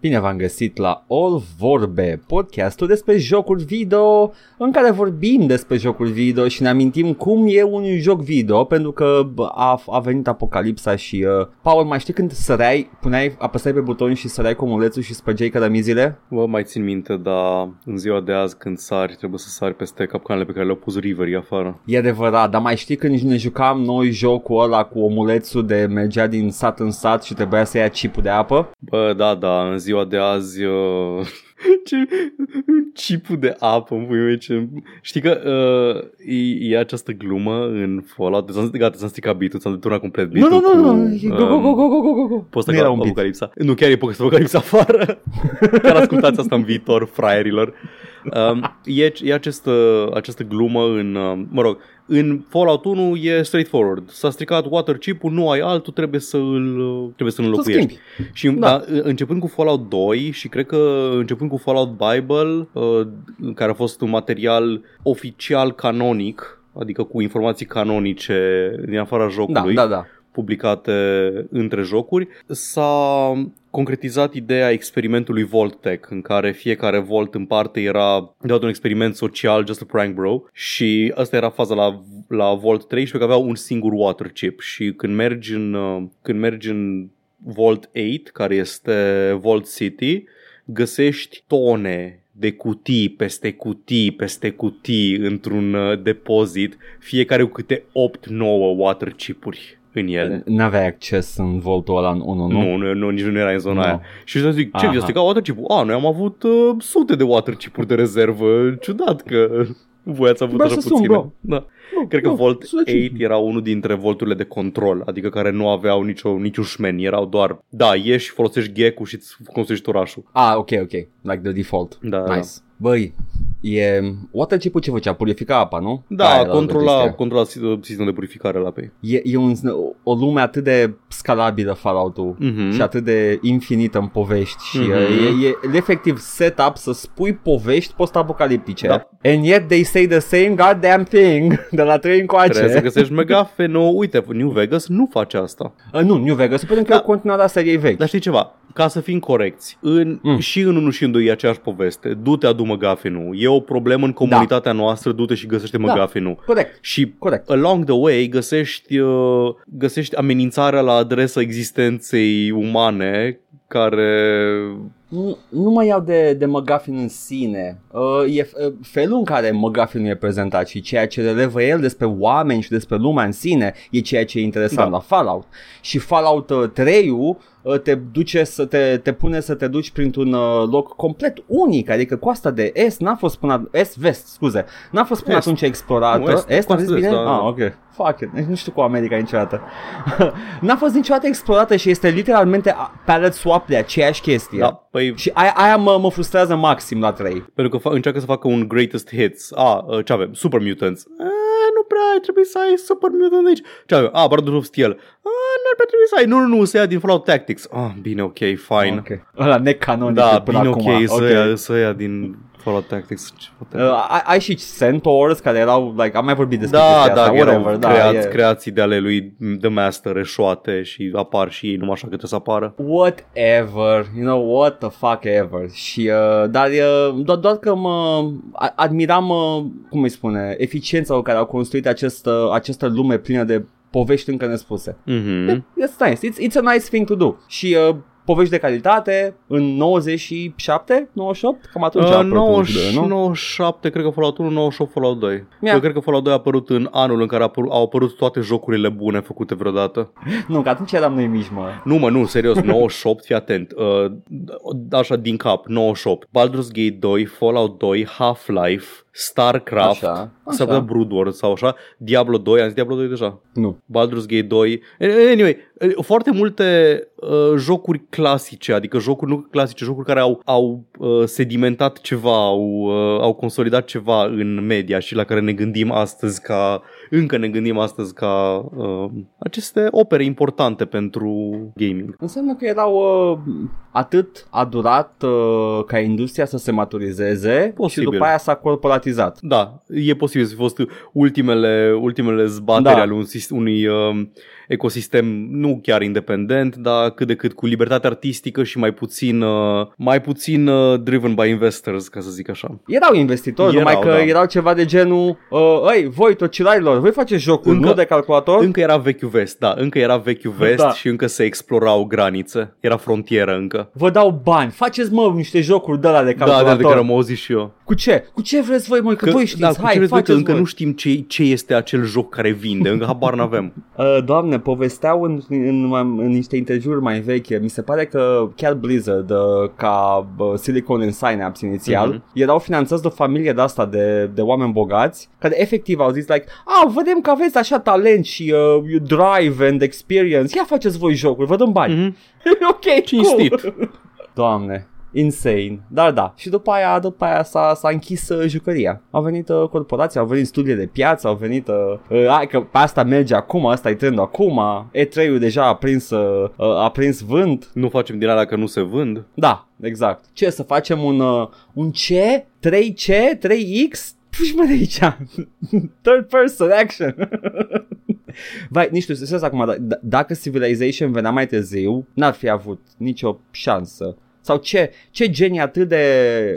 Bine v-am găsit la All Vorbe, podcastul despre jocuri video în care vorbim despre jocuri video și ne amintim cum e un joc video pentru că a, a venit apocalipsa și uh, Paul, mai știi când săreai, puneai, apăsai pe buton și săreai comulețul și spărgeai cărămizile? Vă mai țin minte, dar în ziua de azi când sari trebuie să sari peste capcanele pe care le-au pus Riverii afară. E adevărat, dar mai știi când ne jucam noi jocul ăla cu omulețul de mergea din sat în sat și trebuia să ia chipul de apă? Bă, da, da, în ziua de azi... Uh... ce chipul de apă în ce... Știi că uh, e, e, această glumă în Fallout Gata, gata ți-am stricat beat ți-am deturnat complet beat Nu, nu, nu, nu, go, go, go, go, go, go, go. Poți să Apocalipsa. Nu, chiar e Apocalipsa afară. Chiar ascultați asta în viitor, fraierilor. Um, e, e această, această glumă în, uh, mă rog, în Fallout 1 e straightforward. S-a stricat water chip-ul, nu ai altul, trebuie să îl trebuie să înlocuiești. Și da. Da, începând cu Fallout 2 și cred că începând cu Fallout Bible, uh, care a fost un material oficial canonic, adică cu informații canonice din afara jocului. Da, da, da publicate între jocuri, s-a concretizat ideea experimentului Tech, în care fiecare Volt în parte era de un experiment social, just a prank bro, și asta era faza la, la Volt 13, că avea un singur water chip. Și când mergi în, uh, când mergi în Vault 8, care este Vault City, găsești tone de cutii peste cutii peste cutii într-un uh, depozit, fiecare cu câte 8-9 water chipuri în el. N-aveai acces în voltul ăla în 1, nu? Nu, nu, nu nici nu era în zona no. aia. Și să zic, ce, este ca water chip A, noi am avut uh, sute de water chip de rezervă. Ciudat că voi ați avut așa puține. Bro. Da. No, Cred că no, Volt 8 era unul dintre volturile de control, adică care nu aveau nicio, niciun șmen, erau doar, da, ieși, folosești gecul și îți construiești orașul. Ah, ok, ok, like the default. Da, nice. Da. Băi, E water chip ce făcea? Purifica apa, nu? Da, controla, controla sistemul de purificare la pe E, e un, o lume atât de scalabilă Fallout-ul uh-huh. și atât de infinită în povești și uh-huh. e, e, efectiv setup să spui povești post-apocaliptice da. and yet they say the same goddamn thing de la 3 încoace. Trebuie să găsești megafe nou. Uite, New Vegas nu face asta. Uh, nu, New Vegas, pentru că da. e o continuare a seriei vechi. Dar știi ceva? Ca să fim corecți, în, mm. și în 1 și în 2 e aceeași poveste. Du-te, adu McGuffin-ul. E o problemă în comunitatea da. noastră, du-te și găsește da. McGuffin-ul. Corect. Și Corect. along the way găsești, uh, găsești amenințarea la adresa existenței umane care nu, nu mă iau de, de McGuffin în sine. Uh, e uh, felul în care McGuffin e prezentat și ceea ce relevă el despre oameni și despre lumea în sine e ceea ce e interesant da. la Fallout. Și Fallout 3 uh, uh, te duce să te, te pune să te duci printr-un uh, loc complet unic, adică coasta de est n-a fost până est-vest, scuze, n-a fost până est. atunci explorată. Nu, est, est, est, bine? Da, ah, ok. Fuck it. Nu știu cu America niciodată. n-a fost niciodată explorată și este literalmente palette swap de aceeași chestie. Da, păi... Și aia, aia mă, mă frustrează maxim la 3. Pentru că fa- încearcă să facă un greatest hits. A, uh, ce avem? Super Mutants. A, nu prea, trebuie să ai Super Mutant aici. Ce avem? A, Brotherhood of Steel. A, nu ar trebui să ai. Nu, nu, nu, să ia din Fallout Tactics. Ah, bine, ok, fine. Ok. Ăla necanonic Da, bine, ok, acum. să, okay. Ia, să ia din Fallout Tactics. Uh, ai, ai și Centaurs care erau, like, am mai vorbit despre da, da, asta, whatever. Da, creați, yeah. creații de ale lui The Master eșoate și apar și ei numai așa câte să apară. Whatever, you know, what the fuck ever. Și, uh, dar uh, doar, doar că mă admiram, uh, cum îi spune, eficiența cu care au construit această, această lume plină de povești încă nespuse. Mm-hmm. It's nice. It's, it's a nice thing to do. Și uh, povești de calitate în 97, 98, cam atunci uh, 90, nu? 97, cred că Fallout 1, 98 Fallout 2. Yeah. Eu cred că Fallout 2 a apărut în anul în care apăr- au apărut toate jocurile bune făcute vreodată. nu, că atunci eram noi mici, mă. Nu, mă, nu, serios, 98, fii atent. Uh, așa, din cap, 98. Baldur's Gate 2, Fallout 2, Half-Life, StarCraft, așa, așa. sau Brood Wars sau așa, Diablo 2, am zis Diablo 2 deja? Nu. Baldur's Gate 2. Anyway, foarte multe uh, jocuri clasice, adică jocuri nu clasice, jocuri care au, au uh, sedimentat ceva, au, uh, au consolidat ceva în media și la care ne gândim astăzi ca încă ne gândim astăzi ca uh, aceste opere importante pentru gaming. Înseamnă că erau uh, atât a durat uh, ca industria să se maturizeze posibil. și după aia s-a corporatizat. Da, e posibil să fi fost ultimele, ultimele zbateri da. ale unui, unui uh, ecosistem nu chiar independent, dar cât de cât cu libertate artistică și mai puțin, uh, mai puțin uh, driven by investors, ca să zic așa. Erau investitori, erau, numai că da. erau ceva de genul, uh, ei, voi tocilarilor, voi faceți jocuri, încă, nu de calculator? Încă era vechiul vest, da, încă era vechiul vest da. și încă se explorau granițe, era frontieră încă. Vă dau bani, faceți mă niște jocuri de la de calculator. Da, de, de care am auzit și eu. Cu ce? Cu ce vreți voi, mă? Că, că voi știți, da, hai, faceți voi, că încă nu știm ce, ce este acel joc care vinde, încă habar n-avem. Uh, doamne, povesteau în, în, în, în niște interviuri mai vechi, mi se pare că chiar Blizzard, uh, ca uh, Silicon and Synapse inițial, mm-hmm. erau finanțați de o familie de asta de, de oameni bogați, care efectiv au zis like, a, vedem că aveți așa talent și uh, drive and experience, ia faceți voi jocuri, vă dăm bani. Mm-hmm. ok, Cinstit. Cool. Doamne, insane. Dar da, și după aia, după aia s-a, s-a închis uh, jucăria. Au venit uh, corporații, au venit studiile de piață, au venit... Uh, uh, că pe asta merge acum, asta e trendul acum. E3-ul deja a prins, uh, uh, a prins vânt. Nu facem din alea că nu se vând. Da, exact. Ce, să facem un, uh, un C? 3C? 3X? Puși mă de aici. Third person action. Vai, nici tu, serios acum, d- d- dacă Civilization venea mai târziu, n-ar fi avut nicio șansă. Sau ce, ce genii atât de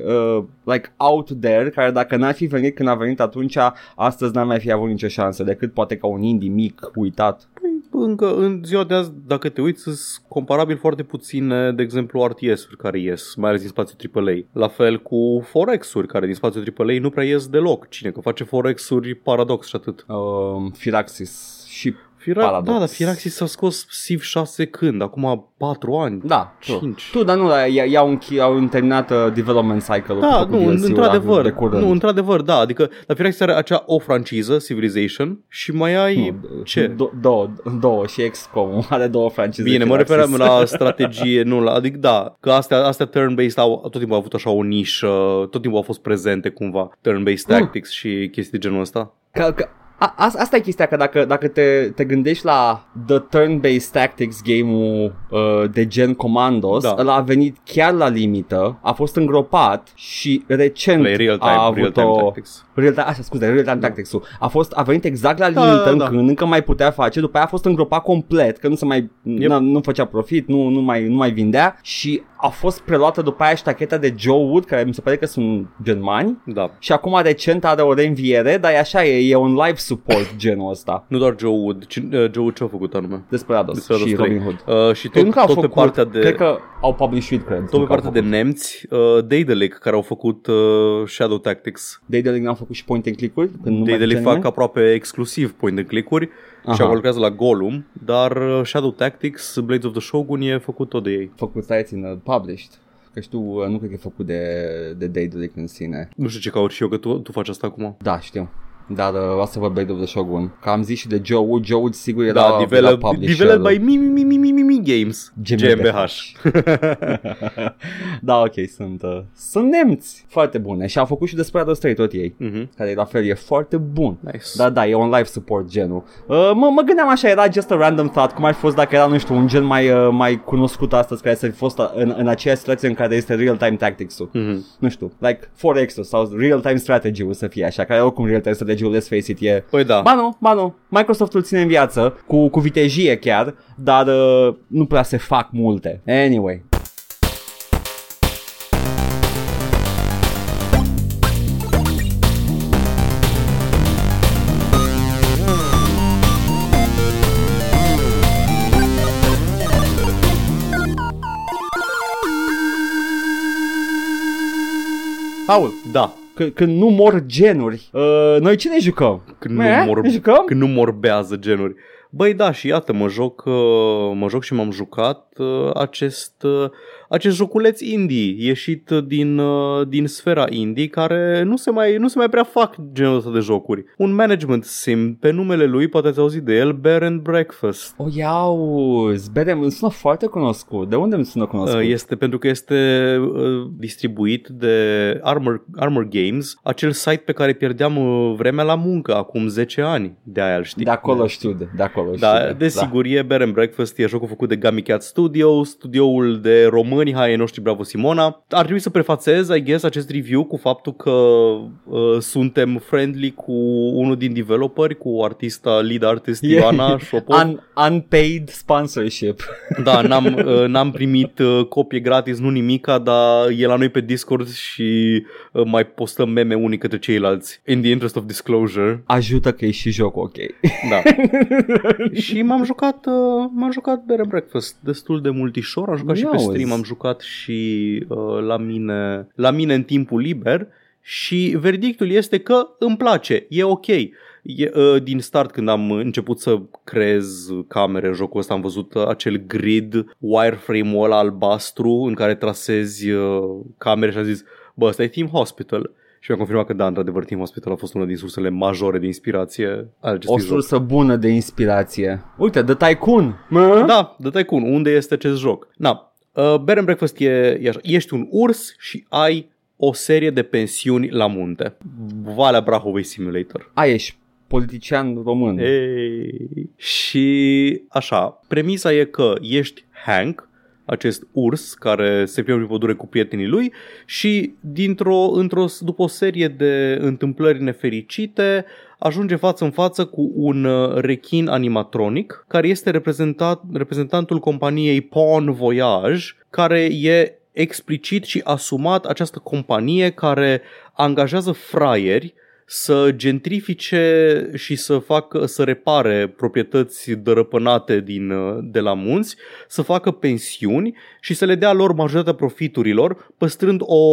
uh, like out there care dacă n-ar fi venit când a venit atunci, astăzi n-ar mai fi avut nicio șansă decât poate ca un indie mic uitat. Păi, încă în ziua de azi, dacă te uiți, sunt comparabil foarte puține, de exemplu, RTS-uri care ies, mai ales din spațiul AAA. La fel cu Forex-uri care din spațiul AAA nu prea ies deloc. Cine că face Forex-uri, paradox și atât. Uh, Firaxis și Fira- da, dar Firaxis s-a scos Civ 6 când? Acum 4 ani? Da, 5. Tu, tu dar nu, i-au, au terminat uh, development cycle-ul. Da, nu, într-adevăr, nu, într-adevăr, da, adică la Firaxis are acea o franciză, Civilization, și mai ai nu, ce? Do- două, două și XCOM are două francize. Bine, mă referam la strategie, nu la, adică da, că astea, astea turn-based au, tot timpul au avut așa o nișă, tot timpul au fost prezente cumva, turn-based mm. tactics și chestii de genul ăsta. Ca, ca, a, asta e chestia, că dacă, dacă te, te gândești la The Turn-Based Tactics game-ul uh, de gen Commandos, da. ăla a venit chiar la limită, a fost îngropat și recent real time, a avut real time o... tactics. Real time, așa, scuze, real time da. tactics-ul. A, fost, a venit exact la da, limită, da, da, da. când încă mai putea face, după aia a fost îngropat complet, că nu se mai, yep. nu făcea profit, nu, nu, mai, nu mai vindea și a fost preluată după aia ștacheta de Joe Wood, care mi se pare că sunt germani. Da. Și acum recent are o reînviere, dar e așa, e, e un live support genul ăsta. Nu doar Joe Wood, ci, uh, Joe Wood ce-a făcut anume? Desperados, Desperados și 3. Robin Hood. Uh, și tot, tot făcut, pe partea de... Cred că au published, cred. Tot pe partea de nemți, uh, Daedalic, care au făcut uh, Shadow Tactics. Daedalic n-au făcut și point and click-uri? Daedalic fac aproape exclusiv point and click-uri Aha. și au lucrează la Golum, dar uh, Shadow Tactics, Blades of the Shogun e făcut tot de ei. Făcut, stai țin, uh, published. Că știu, uh, nu cred că e făcut de, de Daedalic în sine. Nu știu ce caut și eu, că tu, tu faci asta acum. Da, știu. Dar uh, o să vorbesc de The Shogun. Că am zis și de Joe Wood. Joe Wood sigur era, da, develop, era Developed by mi, mi, mi, mi, mi, mi Games. GmbH. da, ok, sunt, uh, sunt nemți foarte bune. Și au făcut și despre Adult 3 tot ei. Uh-huh. Care la fel e foarte bun. Nice. Da, da, e un live support genul. Uh, mă, mă gândeam așa, era just a random thought. Cum ar fi fost dacă era, nu știu, un gen mai, uh, mai cunoscut astăzi care să fi fost în, în aceeași situație în care este real-time tactics-ul. Uh-huh. Nu știu, like 4X sau real-time strategy-ul să fie așa, care oricum real-time strategy strategy let's face it, e... Păi da. Ba nu, ba nu. Microsoft îl ține în viață, cu, cu vitejie chiar, dar uh, nu prea se fac multe. Anyway. Paul, da când nu mor genuri. Uh, noi cine jucăm? Când nu, mor, jucăm? când nu morbează genuri. Băi da, și iată, mă joc, uh, mă joc și m-am jucat uh, acest uh, acest joculeț indie ieșit din, uh, din sfera indie care nu se, mai, nu se mai prea fac genul ăsta de jocuri. Un management sim pe numele lui, poate ați auzit de el, Bear and Breakfast. O oh, iauzi, Bear and... îmi sună foarte cunoscut. De unde îmi sună cunoscut? Uh, este pentru că este uh, distribuit de Armor, Armor Games, acel site pe care pierdeam vremea la muncă acum 10 ani. De aia îl știi. De acolo știu, de, de acolo da, știu. Desigur, da. e Bear and Breakfast, e jocul făcut de Gummy Cat Studio Studio, studioul de români, hai noștri Bravo Simona. Ar trebui să prefațez, I guess, acest review cu faptul că uh, suntem friendly cu unul din developeri, cu artista, lead artist Ioana Șopov. Un, unpaid sponsorship. Da, n-am, uh, n-am primit uh, copie gratis, nu nimica, dar e la noi pe Discord și uh, mai postăm meme unii către ceilalți. In the interest of disclosure. Ajută că e și joc ok. Da. și m-am jucat, uh, m-am jucat Bed and Breakfast destul de multișor, am jucat și pe Nice. stream, am jucat și uh, la, mine, la mine în timpul liber și verdictul este că îmi place, e ok. E, uh, din start când am început să creez camere în jocul ăsta am văzut uh, acel grid wireframe-ul ăla albastru în care trasezi uh, camere și am zis bă ăsta e Team Hospital și mi-am confirmat că da, într-adevăr Team Hospital a fost una din sursele majore de inspirație ale acestui O joc. sursă bună de inspirație. Uite, The Tycoon. Mă? Da, The Tycoon, unde este acest joc? Na, uh, Bed and Breakfast e, e așa. Ești un urs și ai o serie de pensiuni la munte. Valea Brahovei Simulator. A, ești politician român. Ei. Și așa, premisa e că ești Hank, acest urs care se plimbă prin pădure cu prietenii lui și dintr-o, într-o, după o serie de întâmplări nefericite ajunge față în față cu un uh, rechin animatronic care este reprezentat, reprezentantul companiei Pawn Voyage care e explicit și asumat această companie care angajează fraieri să gentrifice și să facă să repare proprietăți dărăpânate din, uh, de la munți, să facă pensiuni și să le dea lor majoritatea profiturilor, păstrând o,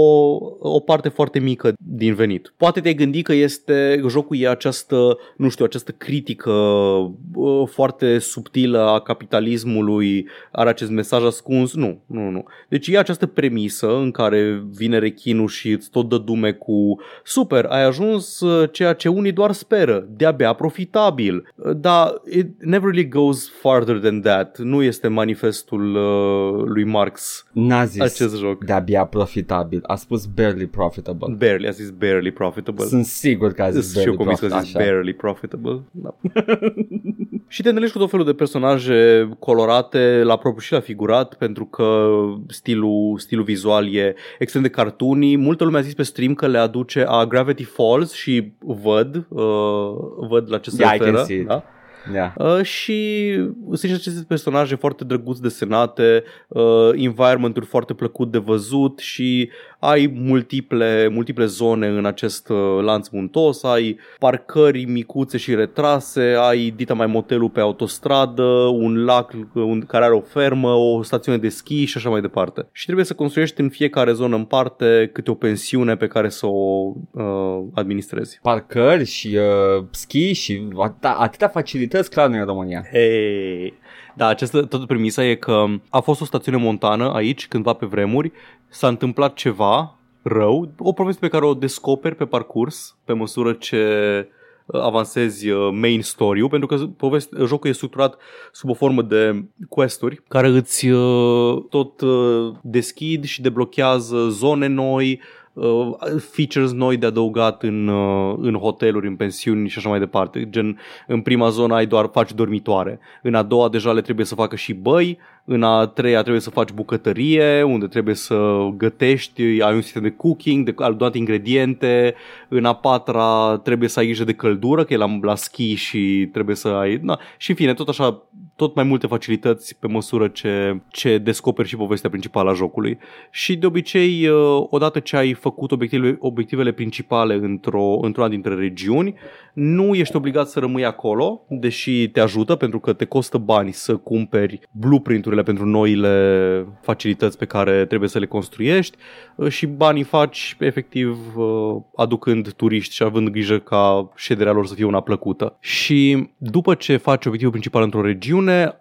o parte foarte mică din venit. Poate te-ai gândi că este jocul e această, nu știu, această critică uh, foarte subtilă a capitalismului, are acest mesaj ascuns. Nu, nu, nu. Deci e această premisă în care vine rechinul și îți tot dă dume cu super, ai ajuns uh, ceea ce unii doar speră, de-abia profitabil. Uh, Dar it never really goes farther than that. Nu este manifestul uh, lui Marx N-a zis acest joc. de-abia profitabil. A spus barely profitable. Barely, a zis barely profitable. Sunt sigur că a zis Sunt și eu barely convins că profitable. a zis barely profitable. Da. și te întâlnești cu tot felul de personaje colorate la propriu și la figurat pentru că stilul, stilul vizual e extrem de cartoony. Multă lume a zis pe stream că le aduce a Gravity Falls și văd, uh, văd la ce se Yeah, I can referă. see it. Da? Yeah. Uh, și sunt și aceste personaje foarte drăguț desenate, uh, environment-uri foarte plăcut de văzut și ai multiple, multiple zone în acest uh, lanț muntos, ai parcări micuțe și retrase, ai dita mai motelul pe autostradă, un lac uh, un, care are o fermă, o stațiune de schi și așa mai departe. Și trebuie să construiești în fiecare zonă în parte câte o pensiune pe care să o uh, administrezi. Parcări și uh, ski și atâta, atâtea facilități clar nu e în România. Hei. Da, această toată premisa e că a fost o stațiune montană aici cândva pe vremuri, s-a întâmplat ceva rău, o poveste pe care o descoperi pe parcurs, pe măsură ce uh, avansezi uh, main story-ul, pentru că poveste, jocul e structurat sub o formă de questuri care îți uh, tot uh, deschid și deblochează zone noi, uh, features noi de adăugat în, uh, în hoteluri, în pensiuni și așa mai departe. Gen, în prima zonă ai doar faci dormitoare, în a doua deja le trebuie să facă și băi, în a treia trebuie să faci bucătărie, unde trebuie să gătești, ai un sistem de cooking, de adunat ingrediente, în a patra trebuie să ai grijă de căldură, că e la, la ski și trebuie să ai... Na, și în fine, tot așa, tot mai multe facilități pe măsură ce, ce descoperi și povestea principală a jocului. Și de obicei, uh, odată ce ai făcut obiectivele, obiectivele principale într-o, într-una dintre regiuni, nu ești obligat să rămâi acolo, deși te ajută pentru că te costă bani să cumperi blueprint-urile pentru noile facilități pe care trebuie să le construiești uh, și banii faci efectiv uh, aducând turiști și având grijă ca șederea lor să fie una plăcută. Și după ce faci obiectivul principal într-o regiune,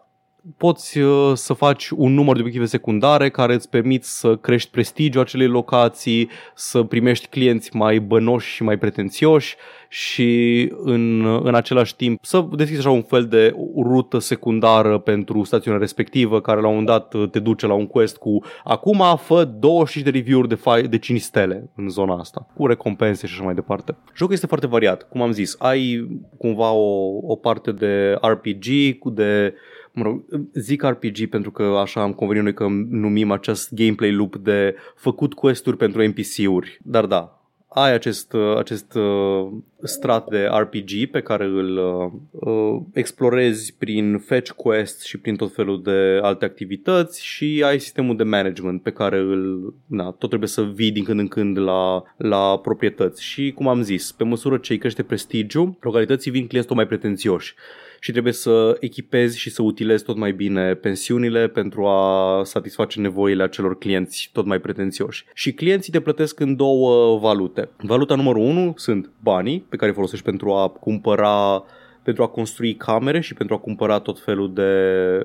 poți uh, să faci un număr de obiective secundare care îți permit să crești prestigiul acelei locații, să primești clienți mai bănoși și mai pretențioși și în, în același timp să deschizi așa un fel de rută secundară pentru stațiunea respectivă care la un moment dat uh, te duce la un quest cu acum fă 25 de review-uri de, fi- de 5 stele în zona asta, cu recompense și așa mai departe. Jocul este foarte variat, cum am zis, ai cumva o, o parte de RPG, cu de mă rog, zic RPG pentru că așa am convenit noi că numim acest gameplay loop de făcut quest-uri pentru NPC-uri. Dar da, ai acest, uh, acest uh, strat de RPG pe care îl uh, uh, explorezi prin fetch quest și prin tot felul de alte activități și ai sistemul de management pe care îl, na, tot trebuie să vii din când în când la, la proprietăți și cum am zis, pe măsură ce îi crește prestigiu, localității vin clienți tot mai pretențioși și trebuie să echipezi și să utilezi tot mai bine pensiunile pentru a satisface nevoile acelor clienți tot mai pretențioși. Și clienții te plătesc în două valute. Valuta numărul 1 sunt banii pe care îi folosești pentru a cumpăra pentru a construi camere și pentru a cumpăra tot felul de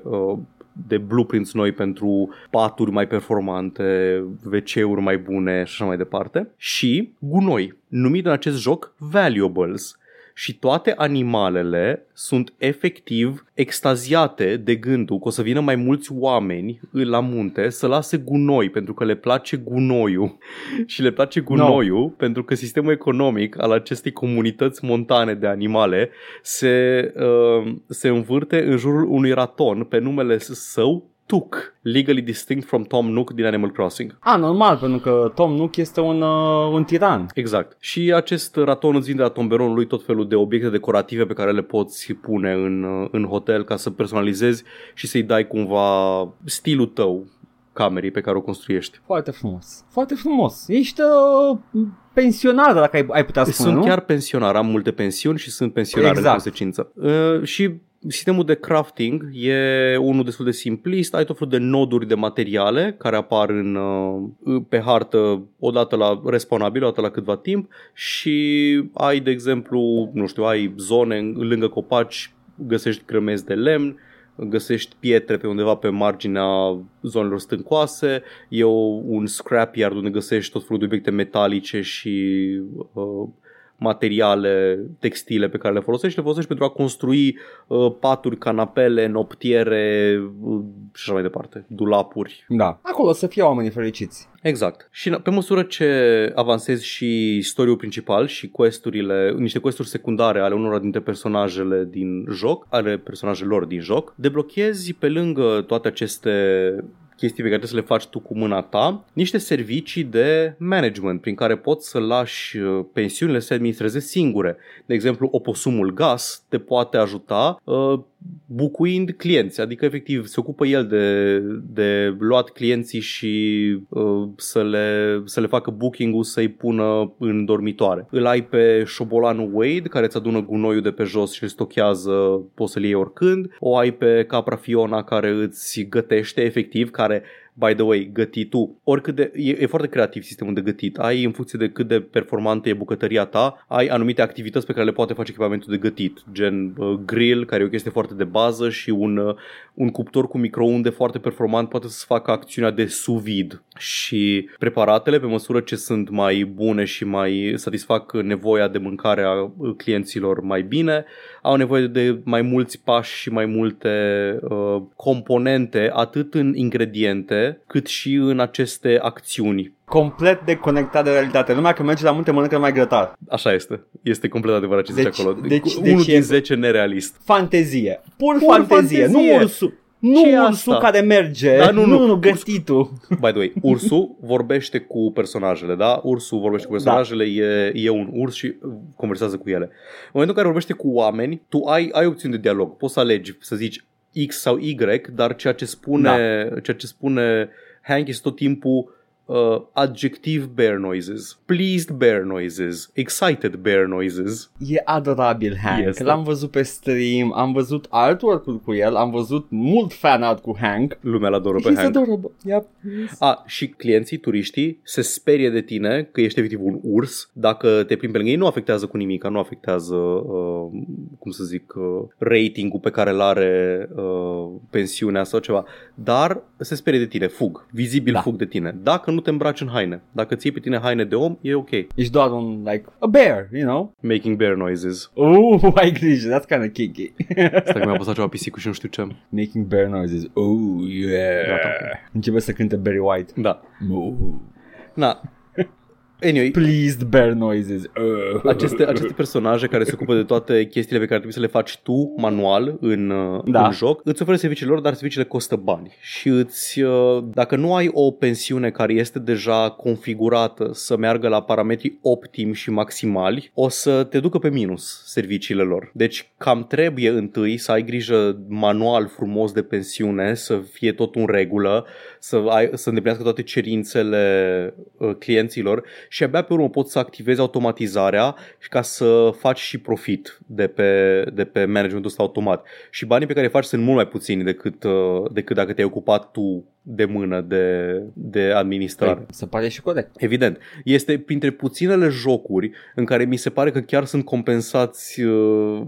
uh, de blueprints noi pentru paturi mai performante, WC-uri mai bune și așa mai departe. Și gunoi, numit în acest joc valuables și toate animalele sunt efectiv extaziate de gândul că o să vină mai mulți oameni la munte să lase gunoi pentru că le place gunoiul și le place gunoiul no. pentru că sistemul economic al acestei comunități montane de animale se, uh, se învârte în jurul unui raton pe numele său Tuk, legally distinct from Tom Nook din Animal Crossing. A, normal, pentru că Tom Nook este un, uh, un tiran. Exact. Și acest raton îți vinde la tomberonul lui tot felul de obiecte decorative pe care le poți pune în, uh, în hotel ca să personalizezi și să-i dai cumva stilul tău camerei pe care o construiești. Foarte frumos. Foarte frumos. Ești uh, pensionar, dacă ai, ai putea spune, Sunt nu? chiar pensionar, am multe pensiuni și sunt pensionar exact. în consecință. Uh, și sistemul de crafting e unul destul de simplist, ai tot felul de noduri de materiale care apar în, uh, pe hartă odată la respawnabil, odată la câtva timp și ai, de exemplu, nu știu, ai zone lângă copaci, găsești grămezi de lemn, găsești pietre pe undeva pe marginea zonelor stâncoase, e un scrapyard unde găsești tot felul de obiecte metalice și uh, materiale textile pe care le folosești, le folosești pentru a construi uh, paturi, canapele, noptiere uh, și așa mai departe, dulapuri. Da, acolo să fie oamenii fericiți. Exact. Și pe măsură ce avansezi și istoriul principal și questurile, niște questuri secundare ale unora dintre personajele din joc, ale personajelor din joc, deblochezi pe lângă toate aceste chestii pe care trebuie să le faci tu cu mâna ta, niște servicii de management prin care poți să lași uh, pensiunile să se administreze singure. De exemplu, oposumul gas te poate ajuta uh, bucuind clienți, adică efectiv se ocupă el de, de luat clienții și uh, să, le, să le facă booking-ul să-i pună în dormitoare. Îl ai pe șobolanul Wade care îți adună gunoiul de pe jos și îl stochează, poți să-l iei oricând. O ai pe capra Fiona care îți gătește efectiv, care by the way, gătitul, oricât de, e, e foarte creativ sistemul de gătit. Ai în funcție de cât de performantă e bucătăria ta, ai anumite activități pe care le poate face echipamentul de gătit, gen uh, grill, care e o chestie foarte de bază și un, uh, un cuptor cu microunde foarte performant poate să facă acțiunea de sous vide și preparatele, pe măsură ce sunt mai bune și mai satisfac nevoia de mâncare a uh, clienților mai bine, au nevoie de mai mulți pași și mai multe uh, componente, atât în ingrediente, cât și în aceste acțiuni. Complet deconectat de realitate. Lumea când merge la munte mănâncă mai grătar. Așa este. Este complet adevărat ce Deci- zice acolo. deci- Unul deci din e- 10 nerealist. Fantezie. Pur, Pur fantezie. fantezie. Nu ursul. Nu Ce e ursul asta? care merge. Da, nu, nu, nu. nu, gătitul. By the way, ursul vorbește cu personajele, da? Ursul vorbește cu personajele, e, e un urs și conversează cu ele. În momentul în care vorbește cu oameni, tu ai, ai opțiuni de dialog. Poți să alegi să zici X sau Y, dar ceea ce spune, ceea ce spune Hank este tot timpul uh, adjective bear noises, pleased bear noises, excited bear noises. E adorabil Hank. Este. L-am văzut pe stream, am văzut artwork-ul cu el, am văzut mult fan art cu Hank. Lumea îl adoră pe He's Hank. adorable. Yep. A, și clienții, turiștii, se sperie de tine că ești efectiv un urs. Dacă te plimbi pe lângă ei, nu afectează cu nimic, nu afectează, uh, cum să zic, uh, ratingul pe care îl are uh, pensiunea sau ceva. Dar se sperie de tine, fug, vizibil Da. fug de tine. Dacă nu te îmbraci în haine, dacă ții pe tine haine de om, e ok. Ești doar un, like, a bear, you know? Making bear noises. Oh, ai grijă, that's kind of kinky. Stai că mi-a apăsat ceva pisicul și nu știu ce. Making bear noises. Oh, yeah. Gata, ok. Începe să cânte Barry White. Da. Oh. Na. Anyway, Pleased bear noises. Uh. aceste, aceste personaje care se ocupă de toate chestiile pe care trebuie să le faci tu manual în, uh, Da. în joc, îți oferă serviciile lor, dar serviciile costă bani. Și îți, uh, dacă nu ai o pensiune care este deja configurată să meargă la parametri optimi și maximali, o să te ducă pe minus serviciile lor. Deci cam trebuie întâi să ai grijă manual frumos de pensiune, să fie tot în regulă, să, ai, să îndeplinească toate cerințele uh, clienților și abia pe urmă poți să activezi automatizarea și ca să faci și profit de pe, de pe managementul ăsta automat. Și banii pe care îi faci sunt mult mai puțini decât, uh, decât dacă te-ai ocupat tu de mână de, de administrare. Păi, se pare și corect. Evident. Este printre puținele jocuri în care mi se pare că chiar sunt compensați uh,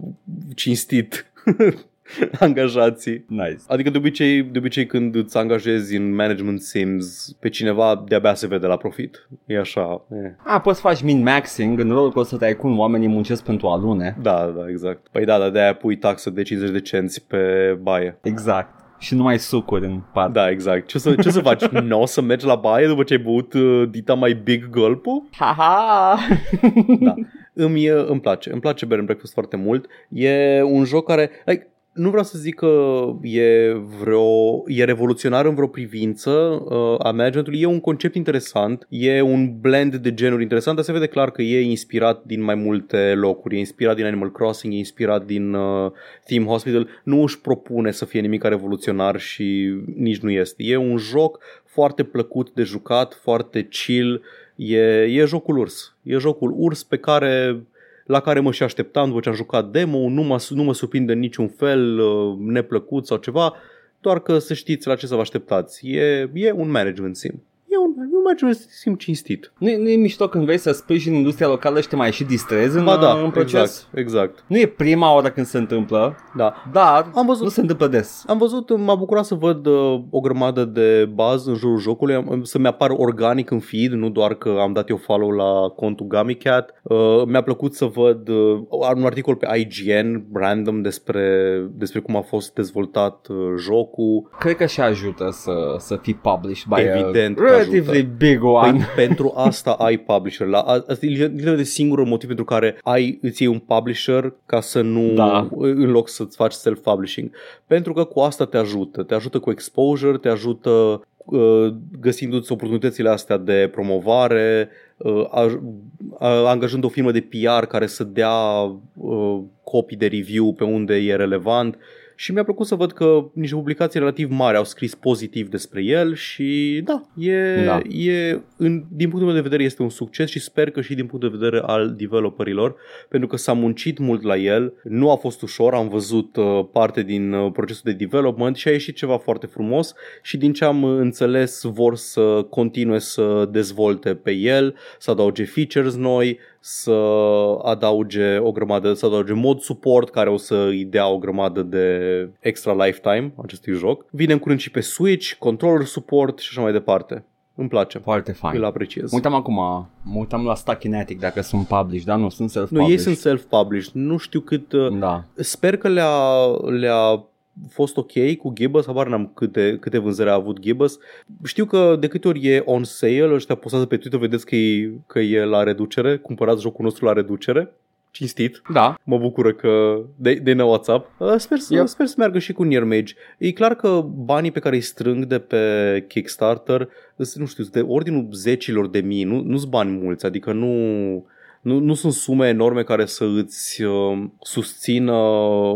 cinstit angajații. Nice. Adică de obicei, de obicei când îți angajezi în management sims pe cineva, de-abia se vede la profit. E așa. E. A, poți să faci min-maxing în rolul să tycoon oamenii muncesc pentru alune. Da, da, exact. Păi da, dar de-aia pui taxă de 50 de cenți pe baie. Exact. Și nu mai sucuri în pat. Da, exact. Ce să, ce să faci? nu o să mergi la baie după ce ai băut uh, dita mai big gulp Ha-ha! Da. Îmi, e- îmi place. Îmi place Bed and Breakfast foarte mult. E un joc care... Like, nu vreau să zic că e vreo e revoluționar în vreo privință uh, a managementului. E un concept interesant, e un blend de genuri interesant, dar se vede clar că e inspirat din mai multe locuri. E inspirat din Animal Crossing, e inspirat din uh, Theme Hospital. Nu își propune să fie nimic revoluționar și nici nu este. E un joc foarte plăcut de jucat, foarte chill. E, e jocul urs. E jocul urs pe care la care mă și așteptam după ce am jucat demo, nu mă, nu mă surprinde în niciun fel uh, neplăcut sau ceva, doar că să știți la ce să vă așteptați. E, e un management sim. E un, e un management sim cinstit. Nu, nu e mișto când vrei să sprijini industria locală și te mai și distrezi în, Ba da, în proces? exact, exact. Nu e prima oară când se întâmplă, Da. dar Am văzut- nu se întâmplă des. Am văzut, m-a bucurat să văd uh, o grămadă de baz în jurul jocului, am- să-mi apar organic în feed, nu doar că am dat eu follow la contul GummyCat. Uh, mi-a plăcut să văd uh, un articol pe IGN random despre, despre cum a fost dezvoltat uh, jocul. Cred că și ajută să, să fii published by Evident a că relatively ajută. big one. Păi, pentru asta ai publisher. La, asta e literally de singurul motiv pentru care ai, îți iei un publisher ca să nu, Da. în loc să-ți faci self-publishing. Pentru că cu asta te ajută. Te ajută cu exposure, te ajută uh, găsindu-ți oportunitățile astea de promovare, uh, aj- uh, angajând o firmă de PR care să dea uh, copii de review pe unde e relevant și mi-a plăcut să văd că niște publicații relativ mari au scris pozitiv despre el și da, e, Da. e în, din punctul meu de vedere este un succes și sper că și din punct de vedere al developerilor, pentru că s-a muncit mult la el, nu a fost ușor, am văzut uh, parte din uh, procesul de development și a ieșit ceva foarte frumos și din ce am uh, înțeles vor să continue să dezvolte pe el, să adauge features noi, să adauge o grămadă, să adauge mod support care o să îi dea o grămadă de extra lifetime acestui joc. Vine în curând și pe Switch, controller support și așa mai departe. Îmi place. Foarte fain. Îl apreciez. Mă uitam acum, mă uitam la Stakinetic dacă sunt published, dar nu, sunt Nu, self-published. ei sunt self-published. Nu știu cât... uh, Da. Sper că le-a, le-a fost ok cu Gibbous, habar n-am câte, câte vânzări a avut Gibbous. Știu că de câte ori e on sale, ăștia postează pe Twitter, vedeți că e, că e la reducere, cumpărați jocul nostru la reducere. Cinstit. Da, Mă bucură că de, de ne WhatsApp. Uh, Sper să, Yep. sper să meargă și cu Near Mage. E clar că banii pe care îi strâng de pe Kickstarter, sunt, nu știu, sunt de ordinul zecilor de mii, nu, nu sunt bani mulți, adică nu, nu, nu sunt sume enorme care să îți uh, susțină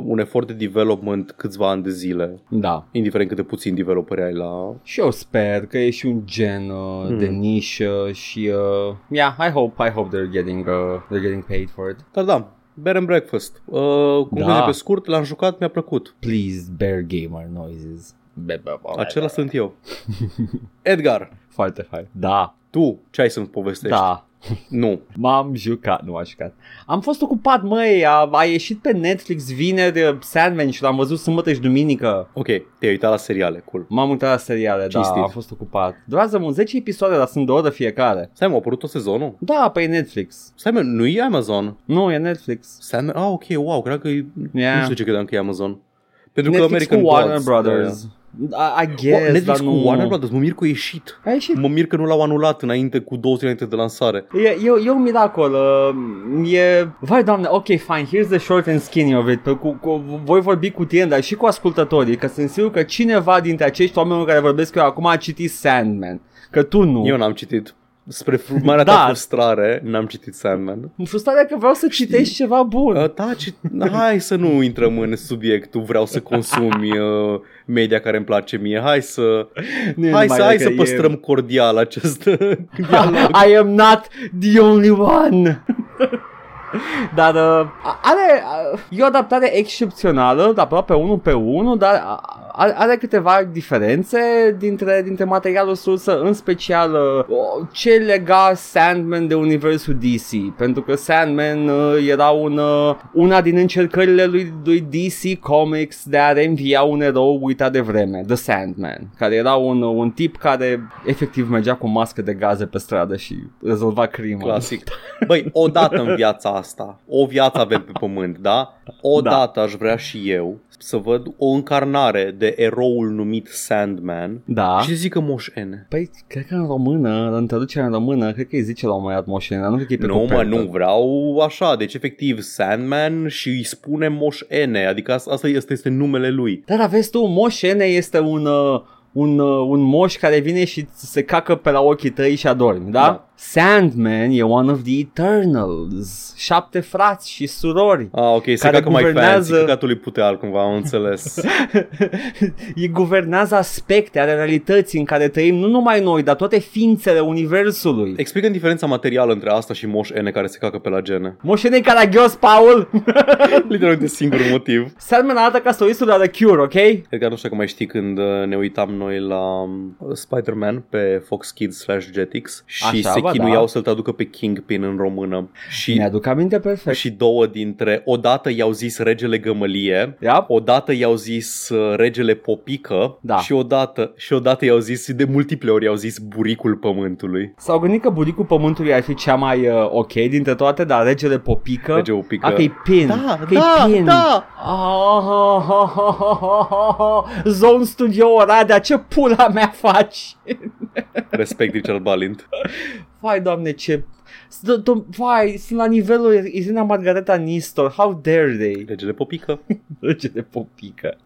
un efort de development câțiva ani de zile, da. indiferent cât de puțin developeri ai la... Și eu sper că e și un gen uh, Hmm. de nișă și uh, yeah, I hope, I hope they're getting uh, they're getting paid for it. Dar da, Bear and Breakfast. Uh, concluzie Da. pe scurt, l-am jucat, mi-a plăcut. Please bear gamer noises. Be- be- be- Acela sunt eu. Edgar, Foarte fain. Da, tu ce ai să-mi povestești? da. Nu. M-am jucat, nu am jucat. Am fost ocupat, măi, a, a ieșit pe Netflix vineri uh, Sandman și l-am văzut sâmbătă și duminică. Ok, te-ai uitat la seriale, cool. M-am uitat la seriale, Cinstit. da, am fost ocupat. Durează mult 10 episoade, dar sunt de o oră fiecare. Stai, mă, a apărut tot sezonul? Da, pe Netflix. Stai, mă, nu e Amazon? Nu, e Netflix. Sandman? Ah, ok, wow, cred că e... Yeah. Nu știu ce credeam că e Amazon. Pentru că Netflix American cu Warner Gods, Brothers. I, I guess, Netflix dar cu nu... Warner Brothers, mă mir că a ieșit. A ieșit. Mă mir că nu l-au anulat înainte cu două zile înainte de lansare. E, e, e un miracol. Uh, e... Vai, doamne, ok, fine, here's the short and skinny of it. Pe, cu, cu, voi vorbi cu tine, dar și cu ascultătorii, că sunt sigur că cineva dintre acești oameni care vorbesc eu acum a citit Sandman. Că tu nu. Eu n-am citit. Spre fr- marea Da. ta frustrare, n-am citit Sandman. Frustrarea că vreau să citești ceva bun. Uh, da, ci... hai să nu intrăm în subiectul, vreau să consumi uh, media care îmi place mie. Hai să, Nu e hai numai să, hai dacă să e- păstrăm cordial acest dialog. I am not the only one. Dar uh, are, uh, e o adaptare excepțională, aproape unul pe unul, dar uh, are, are câteva diferențe dintre, dintre materialul sursă, în special uh, ce lega Sandman de universul DC, pentru că Sandman uh, era un, uh, una din încercările lui, lui DC Comics de a reînvia un erou uitat de vreme, The Sandman, care era un, un tip care efectiv mergea cu mască de gaze pe stradă și rezolva crimă. Clasic. Băi, odată în viața asta, o viață avem pe pământ, da? Odată aș vrea și eu să văd o încarnare de eroul numit Sandman Da. și să zică Moș N. Păi, cred că în română, în traducerea în română, cred că îi zice la un moment dat moșene, dar nu cred că e pe Nu, mă, copertă. nu vreau așa. Deci, efectiv, Sandman și îi spune Moș N. Adică asta, asta este, este numele lui. Dar vezi tu, moșene este un, uh, un, uh, un moș care vine și se cacă pe la ochii tăi și adormi, da? Da. Sandman e one of the Eternals, șapte frați și surori. Ah, ok, se Care cacă mai fancy, guvernează- căcatul lui puteal, cumva, am înțeles. e guvernează aspecte ale realității în care trăim nu numai noi, dar toate ființele universului. explică diferența materială între asta și Moș N care se cacă pe la gene. Moșene caragios, Paul! Literalmente singurul motiv. Sandman arată ca solistul la The Cure, ok? Cred că nu știu că mai știi când uh, ne uitam noi la um, Spider-Man pe Fox Kids slash Jetix și Așa, se bă, chinuiau da. să-l traducă pe Kingpin în română. Și, Mi-aduc aminte perfect. și două dintre, odată i-au zis regele gămălie, Yep. odată i-au zis uh, regele popică Da. și odată, și odată i-au zis, de multiple ori i-au zis buricul pământului. S-au gândit că buricul pământului ar fi cea mai uh, ok dintre toate, dar regele popică... Regele popică. A, că-i pin. Da, că-i da, pin. da. Ah, ha, ha, ha, ha, ha, ha. Zone Studio Oradea, ce pula mea faci? Respect Richard Balint. Vai, doamne, ce... S- do- Vai, sunt la nivelul Irina Margareta Nistor, how dare they? Regele popică. Regele popică.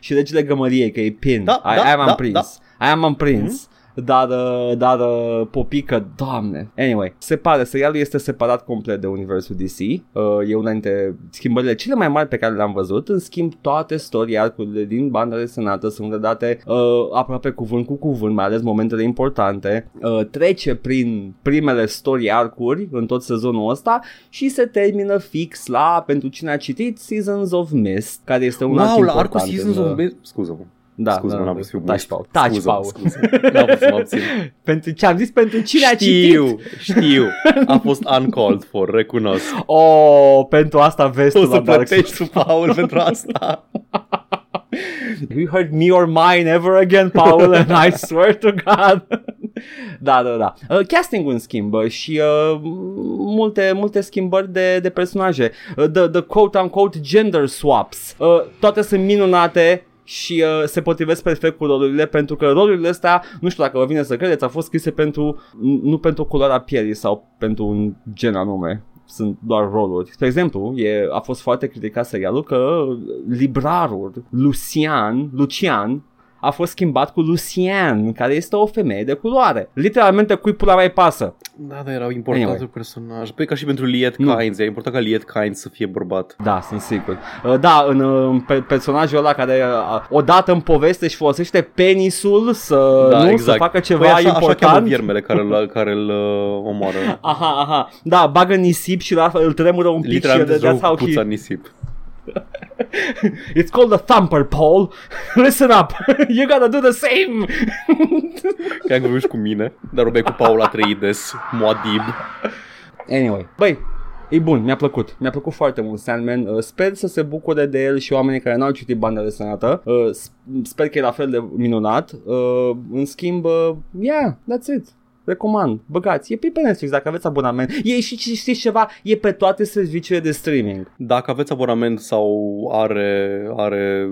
Și regele gămăriei, că e pin. Da, I, da, I am da, prins. I am am prins. Dar, uh, dar uh, popică, doamne. Anyway, se pare, serialul este separat complet de universul DC. Uh, e una dintre schimbările cele mai mari pe care le-am văzut. În schimb, toate story arcurile din banda desenată sunt redate uh, aproape cuvânt cu cuvânt, mai ales momentele importante. Uh, trece prin primele story arcuri în tot sezonul ăsta și se termină fix la, pentru cine a citit, Seasons of Mist, care este un arc Wow, la important arcul Seasons în, of uh, Mist. Scuză-mă. Da, Scuze-mă, da, n-am da, vrut să fiu taci, muști. Paul, taci, Scuză-mă, Paul. scuze. N-am vrut să mă abțin. Pentru ce am zis pentru cine a citit. Știu, știu. A fost uncalled for, recunosc. Oh, pentru asta vezi O tu să la Dark plătești Souls. tu, Paul, pentru asta. You heard me or mine ever again, Paul, and I swear to God. da, da, da. Uh, casting în schimb uh, și uh, multe, multe schimbări de, de personaje. Uh, the, the quote-unquote gender swaps. Uh, toate sunt minunate și uh, se potrivesc perfect cu rolurile pentru că rolurile astea, nu știu dacă vă vine să credeți, au fost scrise pentru, nu pentru culoarea pielii sau pentru un gen anume sunt doar roluri. Spre exemplu, e, a fost foarte criticat serialul că librarul Lucian, Lucian a fost schimbat cu Lucian, care este o femeie de culoare. Literalmente cui pula mai pasă. Da, dar erau importante Anyway. personaj. Păi ca și pentru Liet Nu. Kynes. E important ca Liet Kynes să fie bărbat. Da, sunt sigur. Uh, Da, în, uh, în pe- personajul ăla care uh, odată în poveste își folosește penisul să, da, nu, exact. să facă ceva păi așa, Așa cheamă important. viermele care îl, care îl uh, omoară. Aha, aha. Da, bagă nisip și la, îl tremură un pic și Literalmente îți that's dau how cu puța he... în nisip. It's called a thumper, Paul. Listen up. You gotta do the same. Că ai vorbit și cu mine, dar vorbeai cu Paul Atreides, Moadib. Anyway, băi, e bun, mi-a plăcut. Mi-a plăcut foarte mult Sandman. Uh, sper să se bucure de el și oamenii care n-au citit banda de sănătă. Uh, s- sper că e la fel de minunat. Uh, în schimb, uh, yeah, that's it. Recomand, băgați, e pe pe Netflix dacă aveți abonament. E și și- știți ceva, e pe toate serviciile de streaming. Dacă aveți abonament sau are, are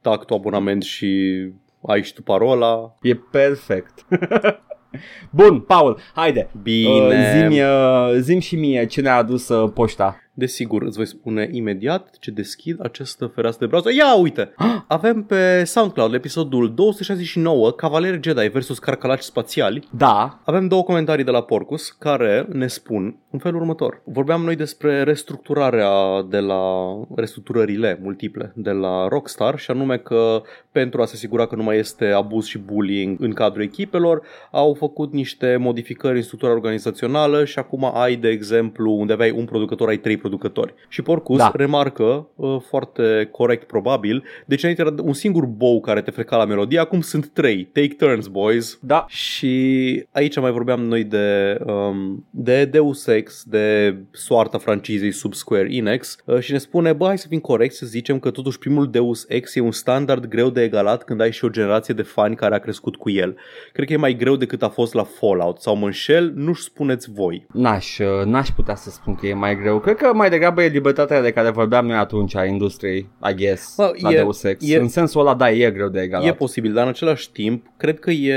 tactul abonament și ai și tu parola. E perfect. Bun, Paul, haide. Bine. Uh, zim, uh, zim și mie ce ne-a adus uh, poșta. Desigur, îți voi spune imediat ce deschid această fereastră de browser. Ia uite! Avem pe SoundCloud episodul 269 Cavaleri Jedi versus Carcalaci Spațiali. Da, Avem două comentarii de la Porcus care ne spun în felul următor. Vorbeam noi despre restructurarea de la restructurările multiple de la Rockstar și anume că pentru a se asigura că nu mai este abuz și bullying în cadrul echipelor, au făcut niște modificări în structura organizațională și acum ai, de exemplu, unde aveai un producător, ai trei producători. Și Porcus Da. remarcă, uh, foarte corect probabil, deci înainte era un singur bow care te freca la melodie, acum sunt trei. Take turns, boys. da. Și aici mai vorbeam noi de, um, de Deus Ex, de soarta francizei sub Square Enix uh, și ne spune, bă, hai să fim corect să zicem că totuși primul Deus Ex e un standard greu de egalat când ai și o generație de fani care a crescut cu el. Cred că e mai greu decât a fost la Fallout sau mă înșel, nu-și spuneți voi. N-aș, uh, n-aș putea să spun că e mai greu. Cred că mai degrabă e libertatea de care vorbeam noi atunci a industriei, I guess, Bă, la e- Deus Ex. e- În sensul ăla, da, e greu de egalat. E posibil, dar în același timp, cred că e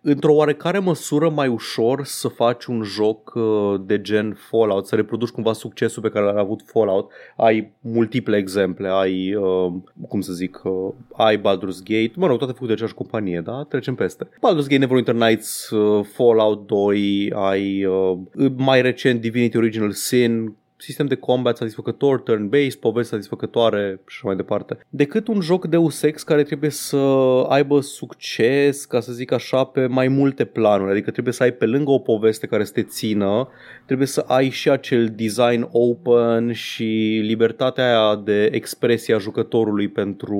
într-o oarecare măsură mai ușor să faci un joc uh, de gen Fallout, să reproduci cumva succesul pe care l-a avut Fallout. Ai multiple exemple, ai, uh, cum să zic, uh, ai Baldur's Gate, mă rog, toate făcute de aceeași companie, da? Trecem peste. Baldur's Gate, Neverwinter Nights, uh, Fallout 2, ai uh, mai recent Divinity Original Sin, sistem de combat satisfăcător, turn-based, povesti satisfăcătoare și așa mai departe. Decât un joc de Ex care trebuie să aibă succes, ca să zic așa, pe mai multe planuri. Adică trebuie să ai pe lângă o poveste care să te țină, trebuie să ai și acel design open și libertatea aia de expresie a jucătorului pentru,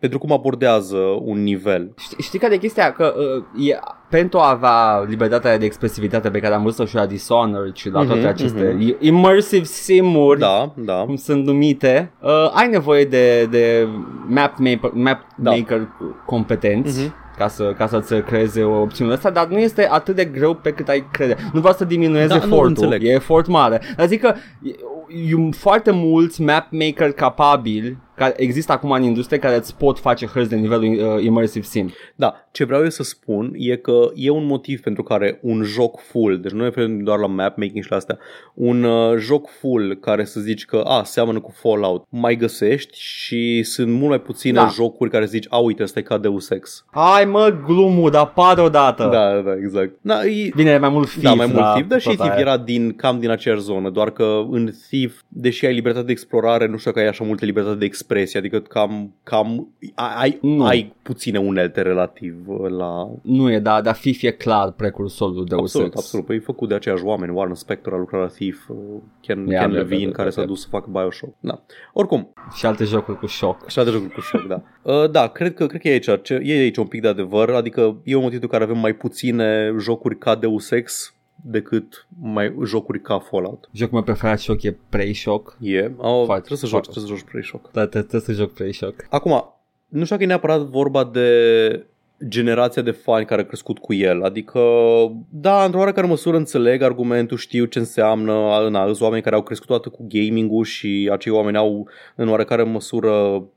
pentru cum abordează un nivel. Știi, știi care e chestia? Că uh, e, pentru a avea libertatea de expresivitate pe care am văzut-o și la Dishonored și la Mhm, toate aceste mhm. immersive sim-uri, Da, da. cum sunt numite, uh, ai nevoie de, de map maker, map Da. maker competenți. Mhm. Ca, să, ca să-ți creeze o opțiune asta, dar nu este atât de greu pe cât ai crede. Nu vreau să diminueze Da, nu, efortul, înțeleg. e efort mare. Dar zic că e, e foarte mulți map maker capabili care există acum în industrie care îți pot face hărți de nivelul uh, immersive sim. Da, ce vreau eu să spun e că e un motiv pentru care un joc full, deci nu ne referim doar la map making și la astea, un uh, joc full care să zici că a, seamănă cu Fallout, mai găsești și sunt mult mai puține Da. jocuri care zici, a, uite, ăsta e ca Deus Ex. Hai mă, glumul, dar apare odată. Da, da, exact. Da, e, Bine, mai mult Thief, da, mai mult Thief, dar și tot Thief aia. era din, cam din aceeași zonă, doar că în Thief, deși ai libertate de explorare, nu știu că ai așa multă libertate de expresie, adică cam, cam ai, Nu. ai puține unelte relativ uh, la... Nu e, da, dar Thief e clar precursorul de Absolut, Ex. absolut. Păi e făcut de aceiași oameni. Warren Spector a lucrat la Thief, uh, Ken, Ia, Ken da, Levine, da, da, care da, s-a da. dus să facă Bioshock. Da. Oricum, Și alte jocuri cu șoc. așa de jocuri cu șoc, da. Uh, da, cred că, cred că e aici, ce- e aici un pic de adevăr, adică e un motiv pentru care avem mai puține jocuri ca Deus Ex decât mai jocuri ca Fallout. Jocul meu preferat șoc e Pre-Shock. E, oh, Foarte, trebuie să joci, foarte. trebuie să joci Pre-Shock. Da, trebuie trebuie să joc Pre-Shock. Acum, nu știu dacă e neapărat vorba de generația de fani care a crescut cu el. Adică, da, într-o oarecare măsură înțeleg argumentul, știu ce înseamnă, na, sunt oameni care au crescut toată cu gaming-ul și acei oameni au în oarecare măsură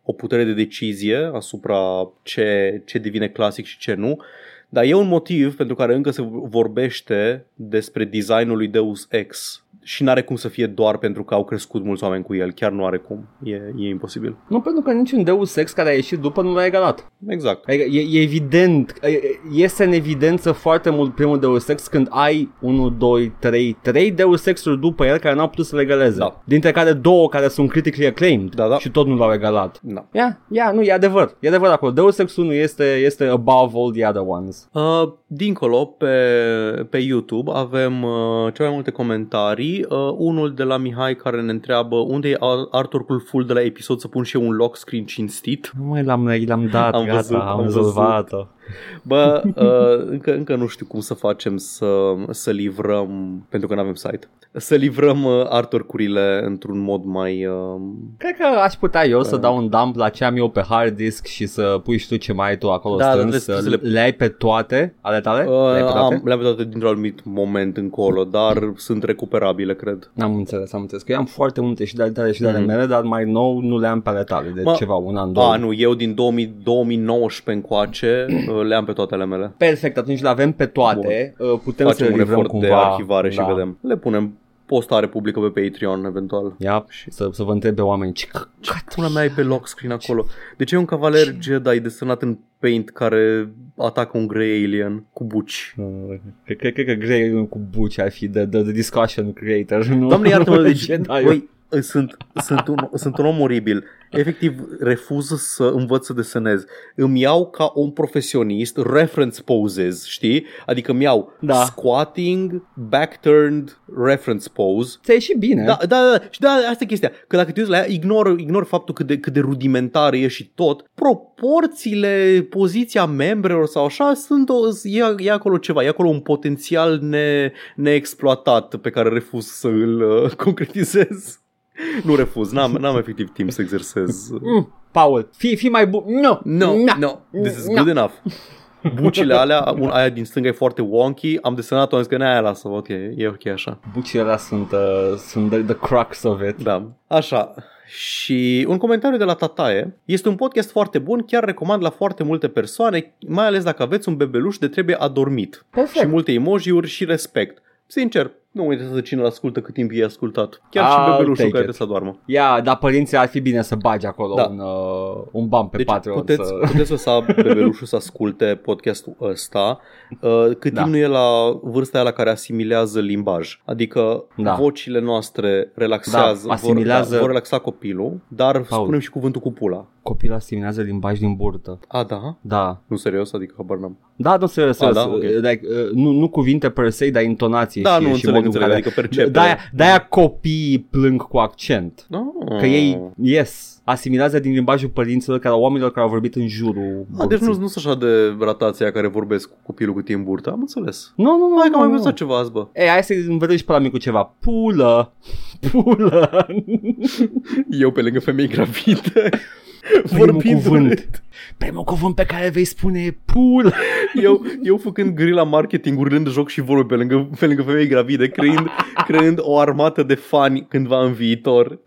o putere de decizie asupra ce, ce devine clasic și ce nu. Dar e un motiv pentru care încă se vorbește despre designul lui Deus Ex și n-are cum să fie doar pentru că au crescut mulți oameni cu el. Chiar nu are cum. E, e imposibil. Nu pentru că niciun Deus Ex care a ieșit după nu l-a egalat. Exact. Adică e, e evident, e- iese în evidență foarte mult primul Deus Ex când ai 1, 2, 3, 3 Deus Ex-uri după el care n-au putut să le egaleze. Da. Dintre care două care sunt critically acclaimed Da, da. și tot nu l-au egalat. Da. Ia, ia, nu, e adevăr. E adevăr acolo. Deus Ex 1 este, este above all the other ones. Uh, dincolo, pe, pe YouTube avem uh, cele mai multe comentarii. Uh, unul de la Mihai care ne întreabă unde e ar- artwork-ul full de la episod să pun și eu un lock screen cinstit. Nu mai l-am, l-am dat, Am gata, văzut, am am rezolvat-o. Bă, uh, încă, încă nu știu cum să facem să, să livrăm, pentru că nu avem site, să livrăm uh, artwork-urile într-un mod mai... Uh, Cred că aș putea eu să dau un dump la ce am eu pe hard disk și să pui și tu ce mai ai tu acolo Da, strâns, dar să trebuie să le... le ai pe toate ale tale? uh, le ai pe toate? am, le-am toate dintr-un anumit moment încolo, dar sunt recuperabile, cred. N-am înțeles, am înțeles că eu am foarte multe și de ale tale și de ale Mhm. mele, dar mai nou nu le am pe ale tale, de Mă, ceva, un an, două. A, nu, eu din 2000, 2019 încoace uh, le am pe toate ale mele. Perfect, atunci le avem pe toate, uh, putem Facem să un le livrăm efort cumva. de arhivare și da. vedem. Le punem postare publică pe Patreon, eventual. Ia, și să, să vă întreb pe oameni ce căcat. Pula mea ai pe lock screen acolo. De ce e un cavaler Jedi desenat în paint care atacă un grey alien cu buci? Uh, Cred, cred, cred că Grey cu buci ar fi de, de, de discussion creator, nu? Doamne iartă-mă, deci, Jedi-ul. Băi, sunt, sunt, un, sunt un om oribil. Efectiv, refuz să învăț să desenez. Îmi iau ca un profesionist reference poses, știi? Adică îmi iau Da. squatting, back-turned reference pose Ți-a ieșit bine. Da, da, da, și da, asta e chestia. Că dacă te uiți la ea, ignor, ignor faptul cât de, cât de rudimentar e și tot. Proporțiile, poziția membrelor sau așa, sunt o, e, e acolo ceva, e acolo un potențial ne, neexploatat pe care refuz să îl uh, concretizez. Nu refuz, n-am, n-am efectiv timp să exersez. Mm, Paul, fii, fii mai bun. No, No, na. no, this is No. good enough. Bucile alea, un, aia din stânga e foarte wonky, am desenat-o, am zis că aia lasă, ok, e ok așa. Bucile alea sunt, uh, sunt the, the crux of it. Da. Așa. Și un comentariu de la Tataie. Este un podcast foarte bun, chiar recomand la foarte multe persoane, mai ales dacă aveți un bebeluș de trebuie adormit. Perfect. Și multe emoji-uri și respect. Sincer, nu mă interesează cine îl ascultă cât timp e ascultat. Chiar I'll și bebelușul take care it. trebuie să adormă. Ia, dar părinții ar fi bine să bagi acolo Da. un, uh, un ban pe Deci Patreon. puteți, Să... puteți lăsa bebelușul să asculte podcastul ăsta uh, cât Da. timp nu e la vârsta aia la care asimilează limbaj. Adică Da. vocile noastre relaxează, Da, asimilează- vor, da, vor relaxa copilul, dar Paul. spunem și cuvântul cu pula. Copilul asimilează limbaj din burtă. A, da? Da. Nu serios? Adică habar n-am. Da, nu serios, serios. da, ok. like, uh, nu, nu cuvinte per se, dar intonație Da, și, nu și înțeleg, modul în înțeleg, care... adică percepe. De-aia, de-aia copiii plâng cu accent. Ah. Că ei, yes, asimilează din limbajul părinților care oamenilor care au vorbit în jurul A, deci nu, burții. nu sunt așa de ratații aia care vorbesc cu copilul cât e în burtă. Am înțeles. Nu, nu, nu. Hai că am nu, mai nu. văzut ceva azi, bă. Ei, hai să învățăm și pe la mic cu ceva. Pulă. Pulă. Eu pe lângă femei gravide. Primul Vorbind cuvânt. urât. Primul cuvânt pe care vei spune e pulă. Eu, eu făcând grila marketing, urlând joc și vorbe pe lângă, pe lângă femei gravide, creând, creând o armată de fani cândva în viitor.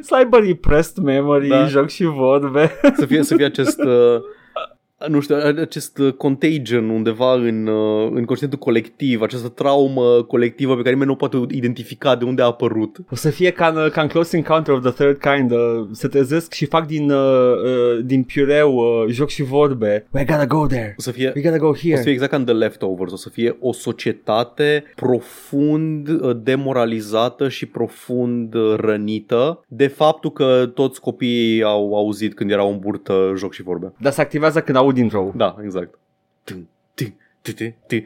Să aibă repressed memory, Da. joc și vorbe. Să fie, să fie acest... Uh, nu știu, acest uh, contagion undeva în, uh, în conștientul colectiv, această traumă colectivă pe care nimeni nu o poate identifica de unde a apărut. O să fie ca în, ca în Close Encounter of the Third Kind, uh, se trezesc și fac din, uh, uh, din piureu uh, joc și vorbe. We gotta go there. O să fie, We gotta go o să fie here. exact ca în The Leftovers, o să fie o societate profund uh, demoralizată și profund uh, rănită de faptul că toți copiii au auzit când erau în burtă joc și vorbe. Dar se activează când aud intro Da, exact. Tum, tum, tum, tum, tum.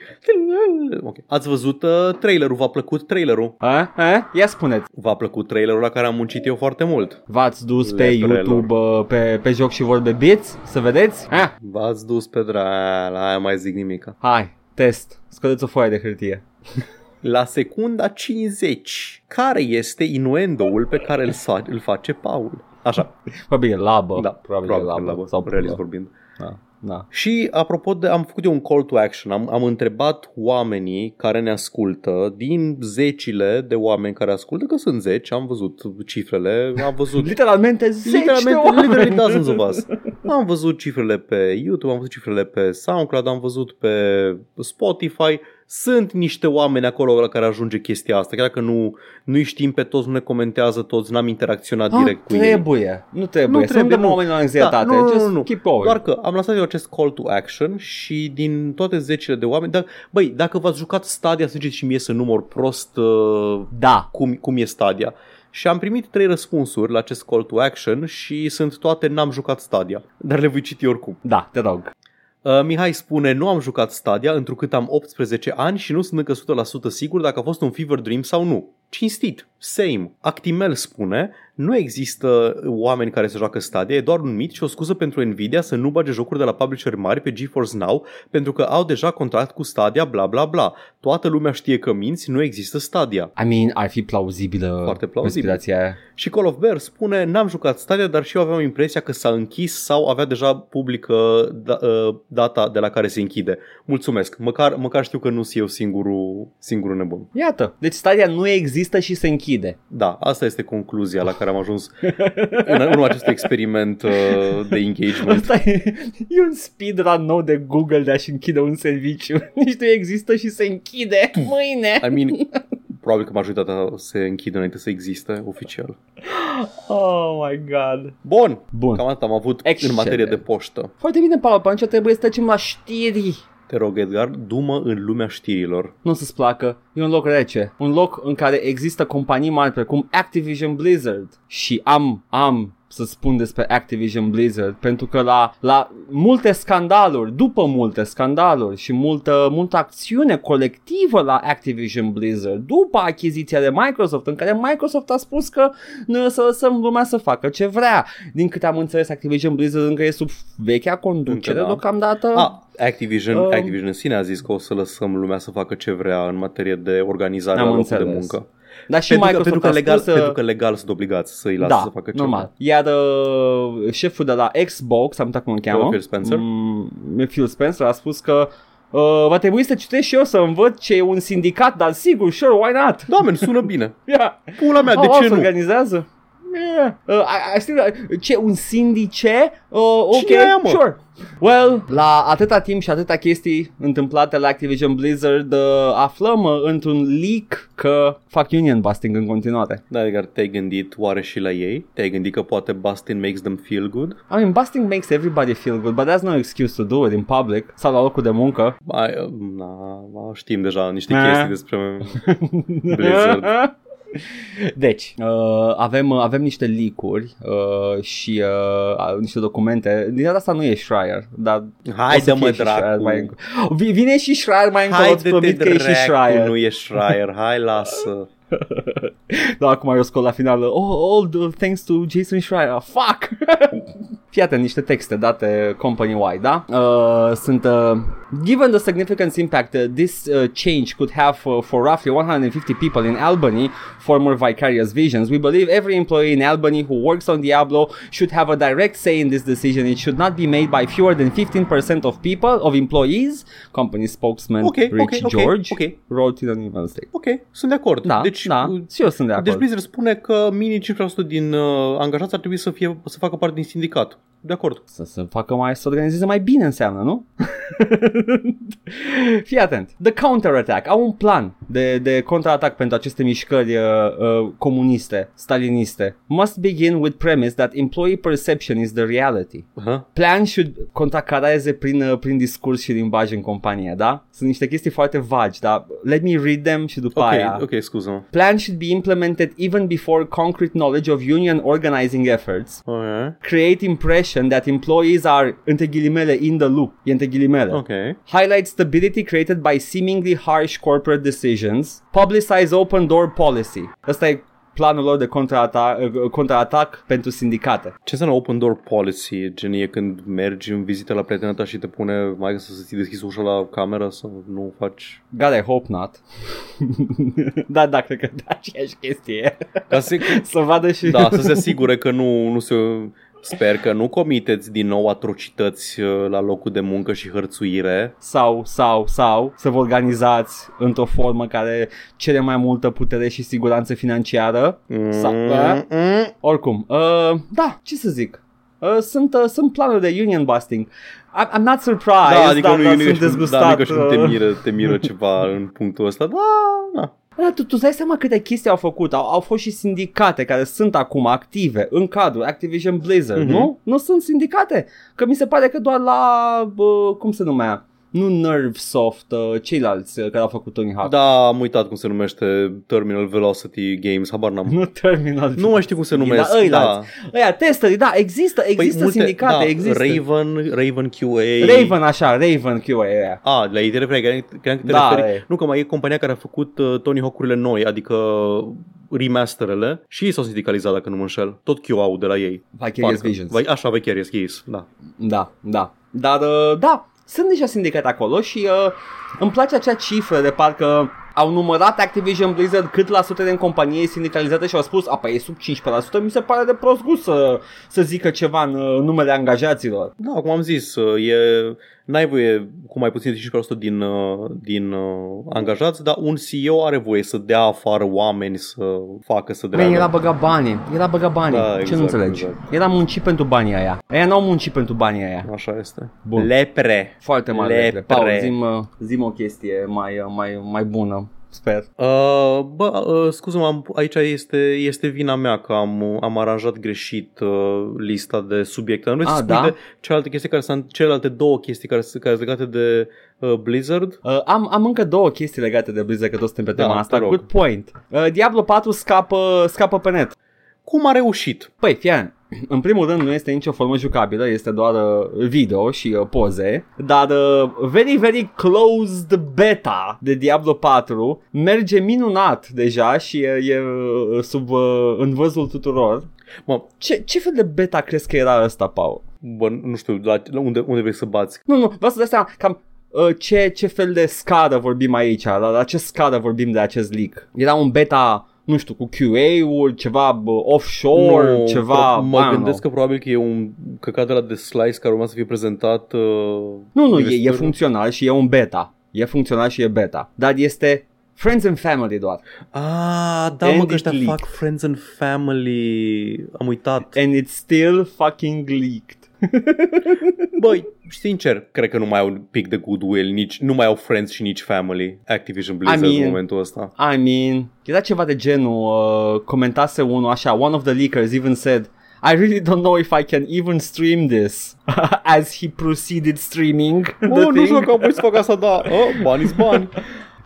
Ok. Ați văzut uh, trailerul? V-a plăcut trailerul? A? A? Ia spuneți. V-a plăcut trailerul la care am muncit eu foarte mult. V-ați dus pe Leprelor. YouTube uh, pe, pe joc și vorbe bits? Să vedeți? A? V-ați dus pe dra... La aia mai zic nimica. Hai, test. Scodeți o foaie de hârtie. La secunda 50, care este inuendoul pe care îl, sa- îl face Paul? Așa, Probabil e labă. da, probabil, e labă. labă, Sau realist pulă. vorbind. Da, da. Și apropo de, am făcut eu un call to action, am, am întrebat oamenii care ne ascultă, din zecile de oameni care ascultă, că sunt zeci, am văzut cifrele, am văzut Literalmente zeci de Literalmente, oameni. literally dozens of us. Am văzut cifrele pe YouTube, am văzut cifrele pe SoundCloud, am văzut pe Spotify. Sunt niște oameni acolo la care ajunge chestia asta. Chiar dacă nu, nu știm pe toți, nu ne comentează toți, n-am interacționat Ah, direct cu ei. trebuie. Nu trebuie. Nu Să trebuie, nu dăm nu. oamenilor anxietate. Da, nu, nu, Just nu, nu. keep going. Doar că am lăsat eu acest call to action și din toate zecile de oameni, dar, băi, dacă v-ați jucat Stadia, să ziceți și mie să număr prost uh, Da. cum, cum e Stadia. Și am primit trei răspunsuri la acest call to action și sunt toate n-am jucat Stadia, dar le voi citi oricum. Da, te rog. Uh, Mihai spune, nu am jucat Stadia întrucât am 18 ani și nu sunt încă 100% sigur dacă a fost un fever dream sau nu. Cinstit, same. Actimel spune, nu există oameni care să joacă Stadia, e doar un mit și o scuză pentru Nvidia să nu bage jocuri de la publisher mari pe GeForce Now pentru că au deja contract cu Stadia, bla bla bla. Toată lumea știe că minți, nu există Stadia. I mean, ar fi plauzibilă Foarte plauzibil. conspirația aia. Și Call of Bear spune, n-am jucat Stadia, dar și eu aveam impresia că s-a închis sau avea deja publică da, uh, data de la care se închide. Mulțumesc, măcar, măcar știu că nu sunt eu singurul, singurul nebun. Iată, deci Stadia nu există și se închide. Da, asta este concluzia la care am ajuns în urma acestui experiment uh, de engagement. Asta e, e un speedrun nou de Google de a-și închide un serviciu. Nici nu există și se închide mâine. I mean, probabil că majoritatea se închide înainte să existe oficial. Oh my god. Bun, Bun. cam atât am avut Excelent. în materie de poștă. Foarte bine, Paul, atunci trebuie să trecem la știri. Te rog, Edgar, dumă în lumea știrilor. Nu o să-ți placă, e un loc rece. Un loc în care există companii mari precum Activision Blizzard. Și am, am să spun despre Activision Blizzard pentru că la, la multe scandaluri, după multe scandaluri și multă, multă acțiune colectivă la Activision Blizzard, după achiziția de Microsoft, în care Microsoft a spus că noi o să lăsăm lumea să facă ce vrea. Din câte am înțeles, Activision Blizzard încă e sub vechea conducere Încă da. deocamdată. Ah, Activision, Um, Activision în sine a zis că o să lăsăm lumea să facă ce vrea în materie de organizare Am a locului de înțeles. muncă. Dar și pentru, că, Microsoft pentru, că a legal, spus, uh, pentru că legal sunt obligați să îi lasă da, să facă ce normal. vrea. Iar uh, șeful de la Xbox, am uitat cum îl cheamă, Phil Spencer? Mm, Phil Spencer a spus că uh, va trebui să citesc și eu să învăț ce e un sindicat, dar sigur, sure, why not? Da, men, sună bine. Yeah. Pula mea, de Au, au, ce se nu? organizează? Yeah. Uh, I, I still, ce, un sindice? Uh, ok, Cine e aia, mă? sure. Well, la atâta timp și atâta chestii întâmplate la Activision Blizzard, uh, aflăm uh, într-un leak că fac union busting în continuare. Da, Edgar, te-ai gândit oare și la ei? Te-ai gândit că poate busting makes them feel good? I mean, busting makes everybody feel good, but that's no excuse to do it in public sau la locul de muncă. Ai, uh, na, știm deja niște Eh. chestii despre Blizzard. Deci, uh, avem, avem niște leak-uri uh, și uh, niște documente. Din data asta nu e Schreier, dar Hai o să de fie mă și Schreier dracu. mai încolo. Vi- Vine și Schreier mai încolo, Hai îți de te promit că e și dracu, Schreier. nu e Schreier, hai lasă. Da, acum eu scot la final. Oh, all the thanks to Jason Schreier. Fuck! Fii atent, niște texte date company-wide, da? Uh, sunt... Uh, given the significant impact uh, this uh, change could have for, for roughly 150 people in Albany, former Vicarious Visions, we believe every employee in Albany who works on Diablo should have a direct say in this decision. It should not be made by fewer than 15% of people, of employees, company spokesman Ok, Rich ok, ok, George ok. wrote in an email statement. Ok, sunt de acord. Da, deci, da, uh, și eu sunt de acord. Deci Blizzard spune că minim 5% din uh, angajați ar trebui să, fie, să facă parte din sindicat. De acord. Să se facă mai, să organizeze mai bine înseamnă, nu? Fii atent. The Counterattack au un plan de, de contraatac pentru aceste mișcări uh, uh, comuniste, staliniste. Must begin with premise that employee perception is the reality. Uh-huh. Plan should contracareze prin, uh, prin discurs și limbaj în companie, da? Sunt niște chestii foarte vagi, dar let me read them și după Ok, aia. ok, scuză-mă. Plan should be implemented even before concrete knowledge of union organizing efforts Ok, create impression that employees are, între ghilimele, in the loop. E între ghilimele. ok. Highlight stability created by seemingly harsh corporate decisions. Publicize open door policy. Ăsta e planul lor de contraatac, contraatac pentru sindicate. Ce înseamnă open door policy? Gen e când mergi în vizită la prietena ta și te pune mai să ți deschizi ușa la cameră să nu faci... God, I hope not. da, da, cred că da, aceeași chestie. Ca să, să vadă și... da, să se asigure că nu, nu se... Sper că nu comiteți din nou atrocități uh, la locul de muncă și hărțuire. sau, sau, sau să vă organizați într-o formă care cere mai multă putere și siguranță financiară. Sau, uh, Mm-mm. oricum, uh, da, ce să zic. Uh, sunt, uh, sunt planuri de union busting. I'm, I'm not surprised, Da, adică dar, nu, dar nu sunt ești, dezgustat. da, adică și nu te uh. miră, te miră ceva în punctul ăsta. Da, da. Da, tu, tu îți dai seama câte chestii au făcut. Au, au fost și sindicate care sunt acum active în cadrul Activision Blizzard, Mhm. nu? Nu sunt sindicate. Că mi se pare că doar la, bă, cum se numea? Nu Nervesoft, uh, ceilalți uh, care au făcut Tony Hawk. Da, am uitat cum se numește Terminal Velocity Games, habar n-am. Nu Terminal. Nu mai știu cum se Da, numesc. ăia, da. Ăia, testerii, da, există, există multe- sindicate, da, există. Raven, Raven QA. Raven, așa, Raven QA, aia. A, la ei te referi, credeam credeam că te Da, referi. e. Nu, că mai e compania care a făcut uh, Tony Hawk-urile noi, adică remasterele și ei s-au sindicalizat dacă nu mă înșel. Tot QA de la ei. Vicarious Parcă. Visions. Vai- Așa, Vicarious Games, da. Da, da. Dar, uh, da, sunt deja sindicat acolo și uh, îmi place acea cifră de parcă au numărat Activision Blizzard cât la sută din companie e sindicalizată și au spus, a, păi e sub 15%, mi se pare de prost gust să, să zică ceva în uh, numele angajaților. Da, cum am zis, uh, e, n-ai voie cu mai puțin de 5% din, uh, din uh, angajați, dar un CEO are voie să dea afară oameni să facă să Man, dreagă. era băga banii, era băga banii, Da, ce exact, nu înțelegi? exact. Era muncit pentru banii aia, aia n-au muncit pentru banii aia. Așa este. Bun. Lepre. Foarte mare. Lepre. Lepre. Paul, zim, uh, zim o chestie mai, uh, mai, mai bună, sper. Uh, bă, uh, scuză-mă, am- aici este, este vina mea că am, am aranjat greșit uh, lista de subiecte. Nu vrei să Ah, spui da? de celelalte chestii care sunt celelalte două chestii care, sunt- care sunt legate de uh, Blizzard? Uh, am, am încă două chestii legate de Blizzard, că toți suntem pe Da, tema te asta. rog. Good point. Uh, Diablo 4 scapă, scapă pe net. Cum a reușit? Păi, fie, în primul rând nu este nicio formă jucabilă, este doar uh, video și uh, poze, dar uh, very, very closed beta de Diablo 4 merge minunat deja și e, e uh, sub uh, învăzul tuturor. Mă, Ce, ce fel de beta crezi că era ăsta, Paul? bă, nu știu, la, la unde, unde vrei să bați? Nu, nu, vreau să dai seama cam uh, ce, ce fel de scară vorbim aici, la, la ce scară vorbim de acest leak. Era un beta, nu știu, cu QA-ul, ceva bă, offshore, Nu, ceva... pro- mă I don't gândesc know. că probabil că e un căcat de la The Slice care urma să fie prezentat. Uh, Nu, nu, e, e investitorilor. funcțional și e un beta. E funcțional și e beta. Dar este Friends and Family doar. Ah, da, mă, And că ăștia it fac Friends and Family. Am uitat. And it's still fucking leaked. Băi, sincer, cred că nu mai au un pic de goodwill, nici, nu mai au Friends și nici Family Activision Blizzard I mean- în momentul ăsta. I mean, era ceva de genul, uh, comentase unul așa, one of the leakers even said, I really don't know if I can even stream this as he proceeded streaming the Oh, nu thing. știu dacă am putut să fac asta, da. Oh, bani bani.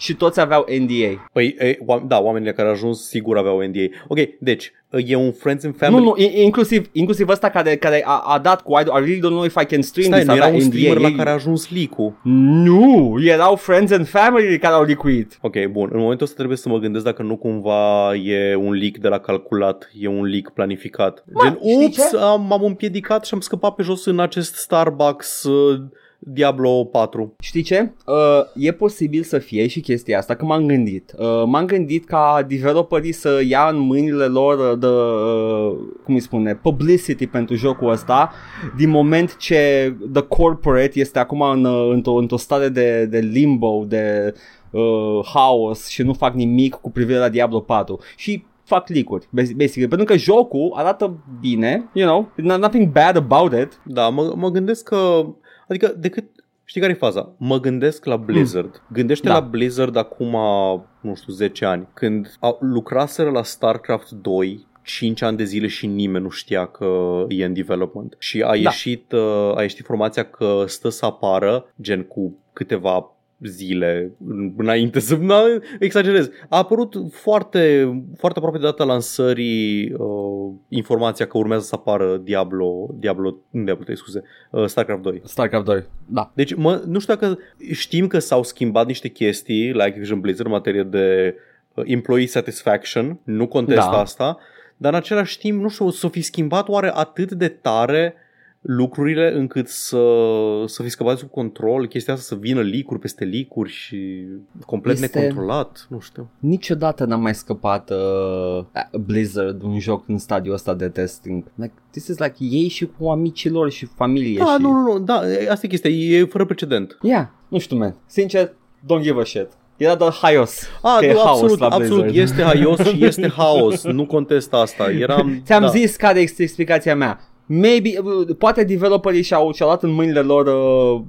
Și toți aveau NDA. Păi, e, oam- da, oamenii care au ajuns sigur aveau NDA. Ok, deci, e un Friends and Family. Nu, nu, i- inclusiv, inclusiv ăsta care, care a, a dat cu I, I really don't know if I can stream Stai, this, nu era avea un NDA. streamer la Ei- care a ajuns leak-ul. Nu, erau Friends and Family care au liquid. Ok, bun. În momentul ăsta trebuie să mă gândesc dacă nu cumva e un leak de la calculat, e un leak planificat. Mă, Gen, știi ups, ce? am, m-am împiedicat și am scăpat pe jos în acest Starbucks uh, Diablo 4. Știi ce? Uh, e posibil să fie și chestia asta, că m-am gândit. Uh, m-am gândit ca developerii să ia în mâinile lor uh, de, uh, cum îi spune, publicity pentru jocul ăsta, din moment ce The Corporate este acum în, uh, într-o, într-o stare de, de limbo, de uh, haos și nu fac nimic cu privire la Diablo 4. Și fac leak-uri, basi- basically, pentru că jocul arată bine, you know, no- nothing bad about it. Da, mă, mă gândesc că... Adică, decât... Știi care e faza? Mă gândesc la Blizzard. Gândește Da. la Blizzard acum, nu știu, 10 ani. Când au, lucraseră la StarCraft 2 5 ani de zile și nimeni nu știa că e în development. Și a ieșit, uh, a ieșit informația că stă să apară, gen cu câteva zile înainte să na, exagerez. A apărut foarte, foarte aproape de data lansării uh, informația că urmează să apară Diablo, Diablo, nu Diablo 3, scuze, uh, StarCraft 2. StarCraft 2, da. Deci mă, nu știu dacă știm că s-au schimbat niște chestii la Activision Blizzard în materie de uh, employee satisfaction, nu contest Da. asta, dar în același timp, nu știu, s-o fi schimbat oare atât de tare lucrurile încât să, să fi scăpat sub control, chestia asta să vină licuri peste licuri și complet Este- necontrolat, nu știu. Niciodată n-am mai scăpat uh, Blizzard un joc în stadiul ăsta de testing. Like, this is like ei și cu amicii lor și familie Da, și... nu, nu, nu, da, asta e chestia, e fără precedent. Yeah, nu știu, man. Sincer, don't give a shit. Era doar haios. A, că e nu, haos absolut, la absolut, Blizzard. este haios și este haos, nu contest asta. Eram, Ți-am da. zis care este explicația mea. Maybe, uh, poate developerii și-au, și-au luat în mâinile lor uh,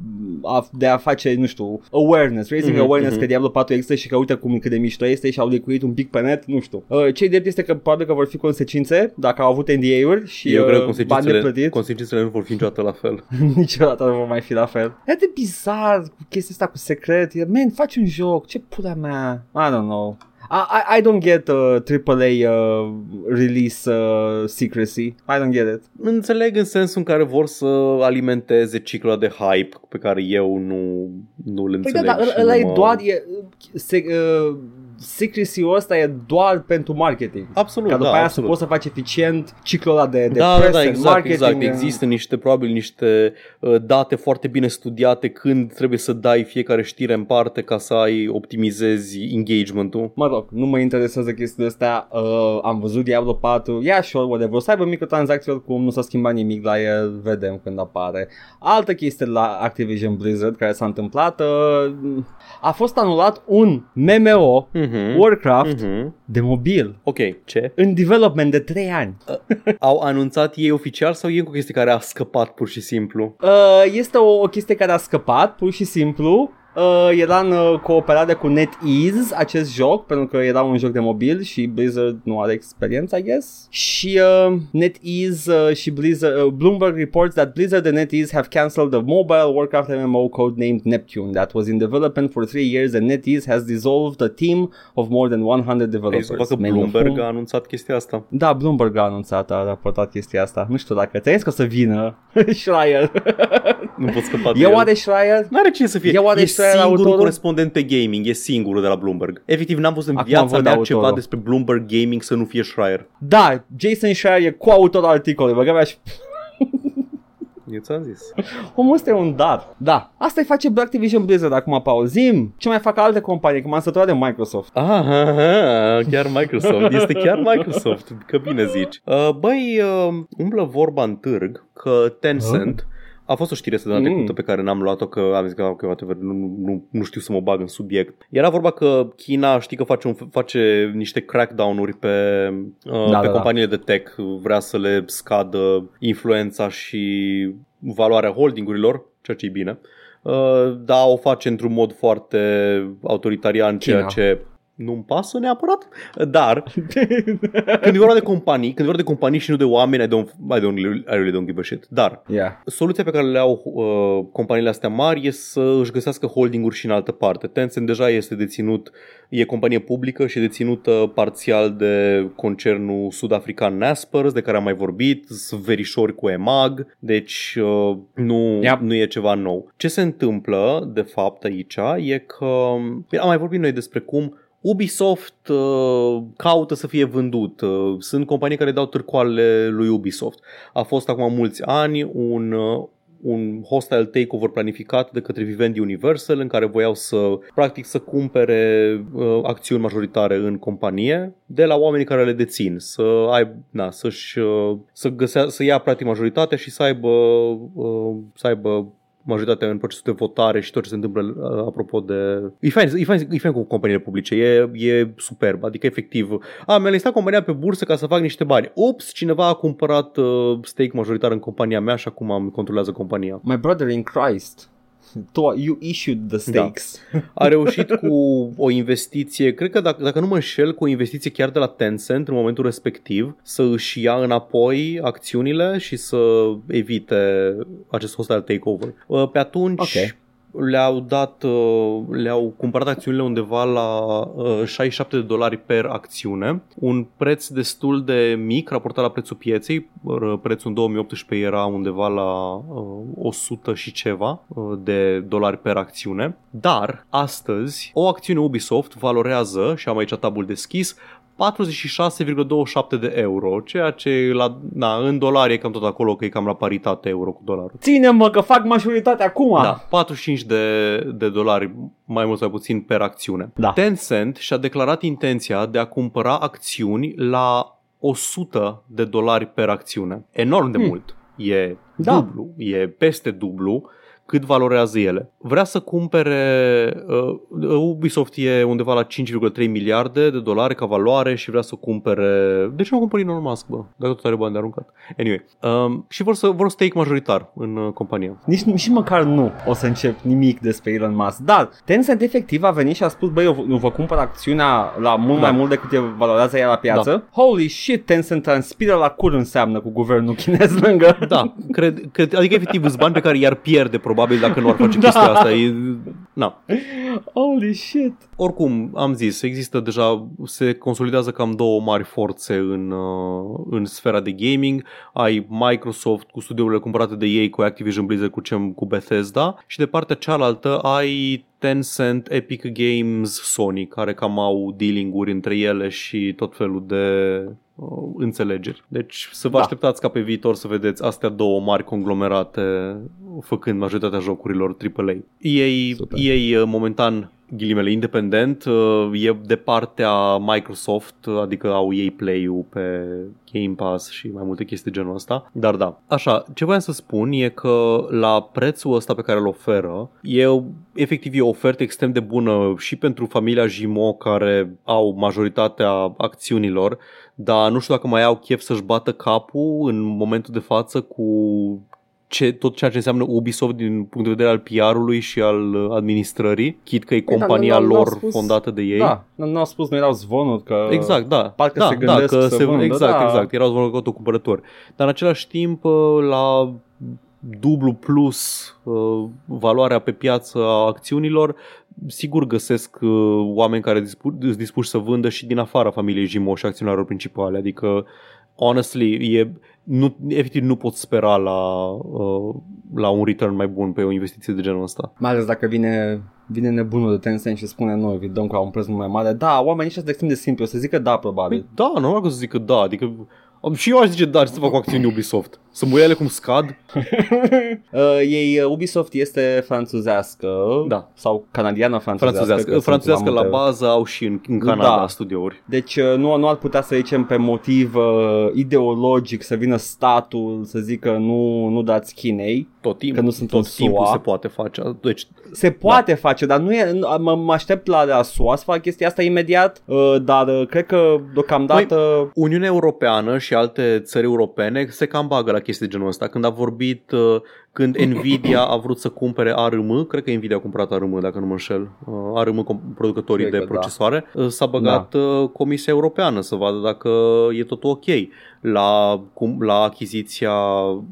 a, de a face, nu știu, awareness, raising Mhm, awareness mhm. că Diablo 4 există și că uite cum cât de mișto este și au licuit un pic pe net, nu știu. Uh, ce drept este că probabil că vor fi consecințe dacă au avut NDA-uri și Eu cred că uh, bani de consecințele, plătit. consecințele nu vor fi niciodată la fel. Niciodată nu va mai fi la fel. E de bizar cu chestia asta cu secret. E, Man, faci un joc, ce pula mea. I don't know. I, I, I don't get uh, AAA uh, release uh, secrecy. I don't get it. Înțeleg în sensul în care vor să alimenteze ciclul de hype pe care eu nu, nu-l Păi da, înțeleg. dar și ăla nu e mă- doar e, se, uh, secrecy-ul ăsta e doar pentru marketing. Absolut, Ca după da, aia absolut. să poți să faci eficient ciclul ăla de, de da, da, press da, and exact, marketing. exact. Există niște, probabil niște uh, date foarte bine studiate când trebuie să dai fiecare știre în parte ca să ai optimizezi engagement-ul. Mă rog, nu mă interesează chestiile astea. Uh, am văzut Diablo 4. Yeah, sure, whatever. O să aibă microtransacții oricum, nu s-a schimbat nimic la el. Vedem când apare. Altă chestie la Activision Blizzard care s-a întâmplat. Uh, a fost anulat un MMO, Mm-hmm. Warcraft, Mm-hmm. de mobil. Ok, ce? În development de 3 ani. Au anunțat ei oficial sau e o chestie care a scăpat pur și simplu? Uh, este o, o chestie care a scăpat, pur și simplu. Uh, era în uh, cooperare cu NetEase acest joc, pentru că era un joc de mobil și Blizzard nu are experiență, I guess. Și uh, NetEase uh, și Blizzard, uh, Bloomberg reports that Blizzard and NetEase have cancelled the mobile Warcraft MMO codenamed Neptune that was in development for three years and NetEase has dissolved a team of more than 100 Ai developers. zis că Mail of Bloomberg whom- a anunțat chestia asta. Da, Bloomberg a anunțat, a raportat chestia asta. Nu știu dacă ți că o să vină Schreier. Nu pot scăpa de e el. oare Schreier? N-are cine să fie. E oare e Schreier singurul autorul? corespondent pe gaming, e singurul de la Bloomberg. Efectiv, n-am văzut în Acum viața văd mea autorul. ceva despre Bloomberg Gaming să nu fie Schreier. Da, Jason Schreier e coautor articolului, băga mea și... Eu ți-am zis. Omul ăsta e un dar. Da, asta îi face Activision Blizzard acum, pauzim. Ce mai fac alte companii, că m-am săturat de Microsoft. Aha, aha, chiar Microsoft. Este chiar Microsoft, că bine zici. Uh, băi, uh, umblă vorba în târg că Tencent a fost o știre săptămâna Mm. trecută pe care n-am luat-o că am zis că ok, whatever, nu, nu, nu știu să mă bag în subiect. Era vorba că China știi că face, un, face niște crackdown-uri pe, uh, Da, pe da, da. companiile de tech, vrea să le scadă influența și valoarea holdingurilor, ceea ce e bine. Uh, da, o face într-un mod foarte autoritarian, ceea China. ce nu-mi pasă neapărat, dar când e vorba de companii, când e vorba de companii și nu de oameni, I don't, I don't, I really don't give a shit. Dar yeah. soluția pe care le au uh, companiile astea mari e să își găsească holdinguri și în altă parte. Tencent deja este deținut, e companie publică și e deținută parțial de concernul sud-african Naspers, de care am mai vorbit, sunt verișori cu EMAG, deci uh, nu, Yep. nu e ceva nou. Ce se întâmplă, de fapt, aici e că am mai vorbit noi despre cum Ubisoft uh, caută să fie vândut. Uh, sunt companii care dau târcoale lui Ubisoft. A fost acum mulți ani un, uh, un hostile takeover planificat de către Vivendi Universal în care voiau să practic să cumpere uh, acțiuni majoritare în companie de la oamenii care le dețin, să ai, na, să-și, uh, să, găsea, să ia practic majoritatea și să aibă, uh, să aibă majoritatea în procesul de votare și tot ce se întâmplă uh, apropo de... E fain, e fain, e fain cu companiile publice, e, e superb, adică efectiv... A, mi-a listat compania pe bursă ca să fac niște bani. Ups, cineva a cumpărat uh, stake majoritar în compania mea și acum îmi controlează compania. My brother in Christ. Tu, you issued the stakes. A reușit cu o investiție, cred că dacă, dacă nu mă înșel, cu o investiție chiar de la Tencent în momentul respectiv, să își ia înapoi acțiunile și să evite acest hostile takeover. Uh, Pe atunci Ok. Le-au dat, uh, le-au cumpărat acțiunile undeva la uh, 67 de dolari per acțiune, un preț destul de mic raportat la prețul pieței, Uh, prețul în 2018 era undeva la uh, 100 și ceva uh, de dolari per acțiune, dar astăzi o acțiune Ubisoft valorează, și am aici tabul deschis, 46,27 de euro, ceea ce la, na, în dolari e cam tot acolo, că e cam la paritate euro cu dolarul. Ține-mă că fac majoritatea acum. Da, 45 de, de dolari, mai mult sau puțin, per acțiune. Da. Tencent și-a declarat intenția de a cumpăra acțiuni la 100 de dolari per acțiune. Enorm de Hmm. mult. E Da. dublu, e peste dublu cât valorează ele. Vrea să cumpere uh, Ubisoft e undeva la 5,3 miliarde de dolari ca valoare și vrea să cumpere de ce nu cumpări Elon Musk, bă? Dacă tot are bani de aruncat. Anyway, um, și vor să vor stake majoritar în uh, companie. Nici, nici măcar nu o să încep nimic despre Elon Musk. Dar Tencent efectiv a venit și a spus, băi, eu, eu vă cumpăr acțiunea la mult Da. mai mult decât e valorează ea la piață. Da. Holy shit, Tencent transpiră la cur înseamnă cu guvernul chinez lângă. Da, cred, cred, adică efectiv sunt bani pe care i-ar pierde probabil dacă nu ar face Da. chestia asta. E, na. Holy shit. Oricum, am zis, există deja, se consolidează cam două mari forțe în, uh, în sfera de gaming. Ai Microsoft cu studiourile cumpărate de ei, cu Activision Blizzard, cu, ce, cu Bethesda și de partea cealaltă ai Tencent, Epic Games, Sony, care cam au dealing-uri între ele și tot felul de uh, înțelegeri. Deci să vă Da. așteptați ca pe viitor să vedeți astea două mari conglomerate făcând majoritatea jocurilor AAA. EA, Super. EA uh, momentan ghilimele independent uh, e de partea Microsoft, uh, adică au ei Play-ul pe Game Pass și mai multe chestii de genul ăsta. Dar da, așa, ce voiam să spun e că la prețul ăsta pe care îl oferă, e efectiv e o ofertă extrem de bună și pentru familia Jimo care au majoritatea acțiunilor, dar nu știu dacă mai au chef să-și bată capul în momentul de față cu ce, tot ceea ce înseamnă Ubisoft din punct de vedere al PR-ului și al uh, administrării, chit că e Păi da, compania nu- nu- n-au lor spus- fondată de ei. Da, nu nu au spus, nu erau zvonuri că... Exact, da. parcă da, se gândesc da, că să se, vândă, Exact, da. exact. Erau zvonuri cu cumpărători. Dar în același timp, uh, la dublu plus uh, valoarea pe piață a acțiunilor, sigur găsesc uh, oameni care dispu- sunt dispuși să vândă și din afara familiei Jimo și acționarilor principale. Adică, honestly, e, nu, efectiv nu pot spera la, uh, la un return mai bun pe o investiție de genul ăsta. Mai ales dacă vine, vine nebunul de Tencent și spune noi, vi dăm ca un preț mult mai mare. Da, oamenii ăștia sunt extrem de simpli, o să zică da, probabil. Păi da, normal că o să zic că da, adică am- și eu aș zice da, ce să fac cu acțiuni Ubisoft? Să mă ia ele cum scad? uh, ei, uh, Ubisoft este franțuzească Da. sau canadiană franțuzească. Franțuzească, că sunt franțuzească mai la multe- bază au și în, în Canada Da. studiouri. Deci uh, nu, nu ar putea să zicem pe motiv uh, ideologic să vină statul să zică nu, nu dați Chinei. Tot timpul, Că nu sunt tot în timpul SUA. se poate face. Deci, Se poate da. face, dar nu e, nu- mă, mă aștept la, la SUA să fac chestia asta imediat, uh, dar uh, cred că deocamdată... Uniunea Europeană și alte țări europene se cam bagă la chestii de genul ăsta. Când a vorbit, uh, când Nvidia a vrut să cumpere ARM, cred că Nvidia a cumpărat ARM, dacă nu mă înșel, uh, ARM com- producătorii Cred de că da. procesoare, uh, s-a băgat uh, Comisia Europeană să vadă dacă e totul ok. La, cum, la achiziția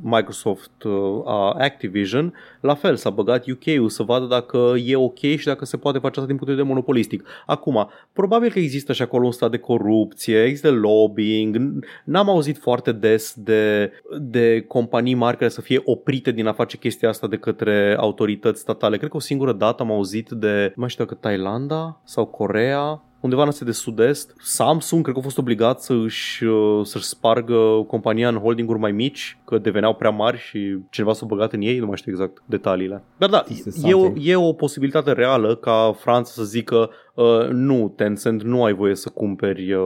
Microsoft uh, a Activision, la fel, s-a băgat UK-ul să vadă dacă e ok și dacă se poate face asta din punct de vedere monopolistic. Acum, probabil că există și acolo un stat de corupție, există lobbying, n- n-am auzit foarte des de, de companii mari care să fie oprite din a face chestia asta de către autorități statale. Cred că o singură dată am auzit de, nu mai știu dacă Thailanda sau Corea, undeva în Asia de Sud-Est, Samsung cred că a fost obligat să își, uh, să-și spargă compania în holdinguri mai mici, că deveneau prea mari și cineva s-a băgat în ei, nu mai știu exact detaliile. Dar da, Este e o, something. e o posibilitate reală ca Franța să zică uh, nu, Tencent, nu ai voie să cumperi. Uh...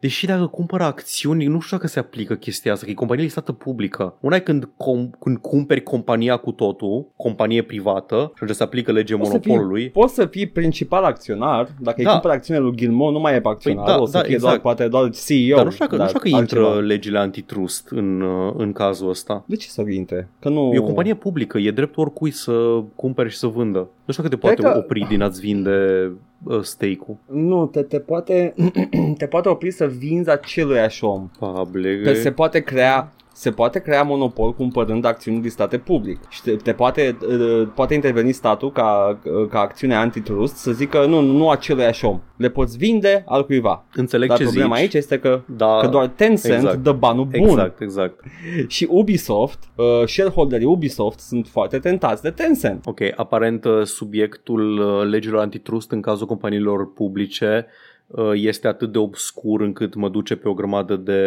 Deși dacă cumpără acțiuni, nu știu dacă se aplică chestia asta, că e companie listată publică. Una e când, com- când cumperi compania cu totul, companie privată, și atunci se aplică legea Poți să fii- monopolului. Poți să fii principal acționar, dacă Da. îi cumpări acțiunile lui Gilmo, nu mai e pe acționar, Păi da, o să da, fie exact. doar, poate doar CEO. Dar nu știu dacă, nu știu dacă intră altceva. legile antitrust în, uh, în cazul ăsta. De ce să intre? Că nu... E o companie publică, e dreptul oricui să cumpere și să vândă. Nu știu dacă te poate Cred că- opri din a-ți vinde uh, stake-ul. Nu, te, te, poate, te poate opri să vinzi aceluiași om. Probabil. Că se poate crea se poate crea monopol cumpărând acțiuni listate public și te, te poate, uh, poate interveni statul ca, uh, ca acțiune antitrust să zică nu, nu aceluiași om. Le poți vinde al cuiva. Înțeleg Dar ce problema zici. aici este că, da, că doar Tencent exact. dă banul bun. Exact, exact. Și Ubisoft, uh, shareholderii Ubisoft sunt foarte tentați de Tencent. Ok, aparent uh, subiectul uh, legilor antitrust în cazul companiilor publice uh, este atât de obscur încât mă duce pe o grămadă de,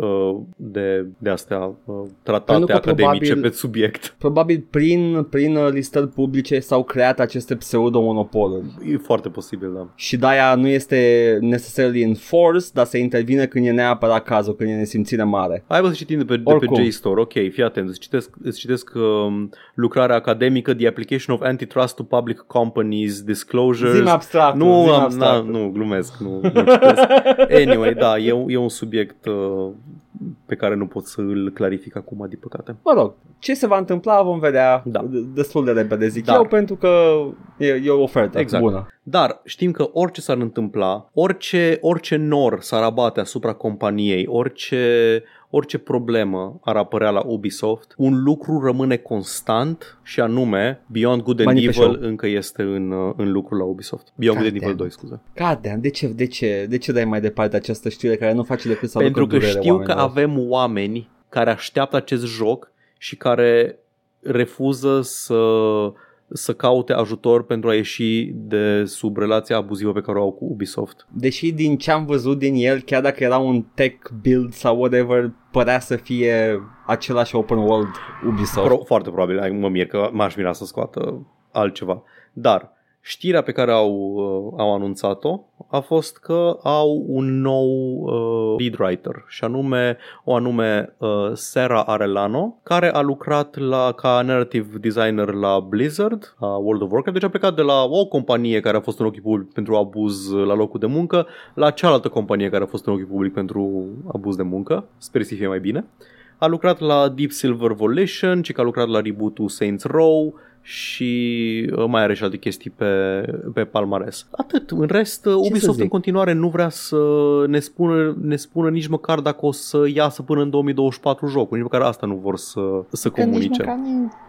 uh, de, de astea uh, Pentru tratate că academice probabil- pe subiect. Probabil prin, prin uh, listări publice s-au creat aceste pseudo-monopoluri. E foarte posibil, da. Și de-aia nu este necessarily enforced, dar se intervine când e neapărat cazul, când e nesimțire mare. Hai bă să citim de pe, de pe Oricum. JSTOR. Ok, fii atent. Îți citesc, îți citesc um, lucrarea academică The Application of Antitrust to Public Companies Disclosures. Zim abstract. nu, zim am, na, abstract. nu, glumesc. Nu, nu citesc. Anyway, da, e, un- e un subiect uh, pe care nu pot să îl clarific acum, din păcate. Mă rog, ce se va întâmpla vom vedea Da. d- destul de repede, zic Dar- eu, pentru că e, e o ofertă Exact. bună. Dar știm că orice s-ar întâmpla, orice, orice nor s-ar abate asupra companiei, orice, orice problemă ar apărea la Ubisoft, un lucru rămâne constant și anume Beyond Good and Banii pe Evil show. încă este în, uh, în lucru la Ubisoft. Beyond Good and Goddamn. Evil 2, scuze. Goddamn, de ce, de, ce, de ce dai mai departe această știre care nu face decât să Pentru aducă că durere știu că oamenilor? avem oameni care așteaptă acest joc și care refuză să să caute ajutor pentru a ieși de sub relația abuzivă pe care o au cu Ubisoft. Deși din ce am văzut din el, chiar dacă era un tech build sau whatever, părea să fie același open world Ubisoft. Pro- foarte probabil, mă mir că m-aș mira să scoată altceva. Dar Știrea pe care au, uh, au anunțat-o a fost că au un nou uh, lead writer și anume o anume uh, Sarah Arellano care a lucrat la, ca narrative designer la Blizzard, la World of Warcraft, deci a plecat de la o companie care a fost în ochii public pentru abuz la locul de muncă la cealaltă companie care a fost în ochii public pentru abuz de muncă, sper să fie mai bine. A lucrat la Deep Silver Volition, ci că a lucrat la reboot Saints Row, și uh, mai are și alte chestii pe, pe palmares. Atât. În rest, uh, Ce Ubisoft în continuare nu vrea să ne spună, ne spună nici măcar dacă o să iasă până în 2024 jocul. Nici măcar asta nu vor să, să că comunice. Nici măcar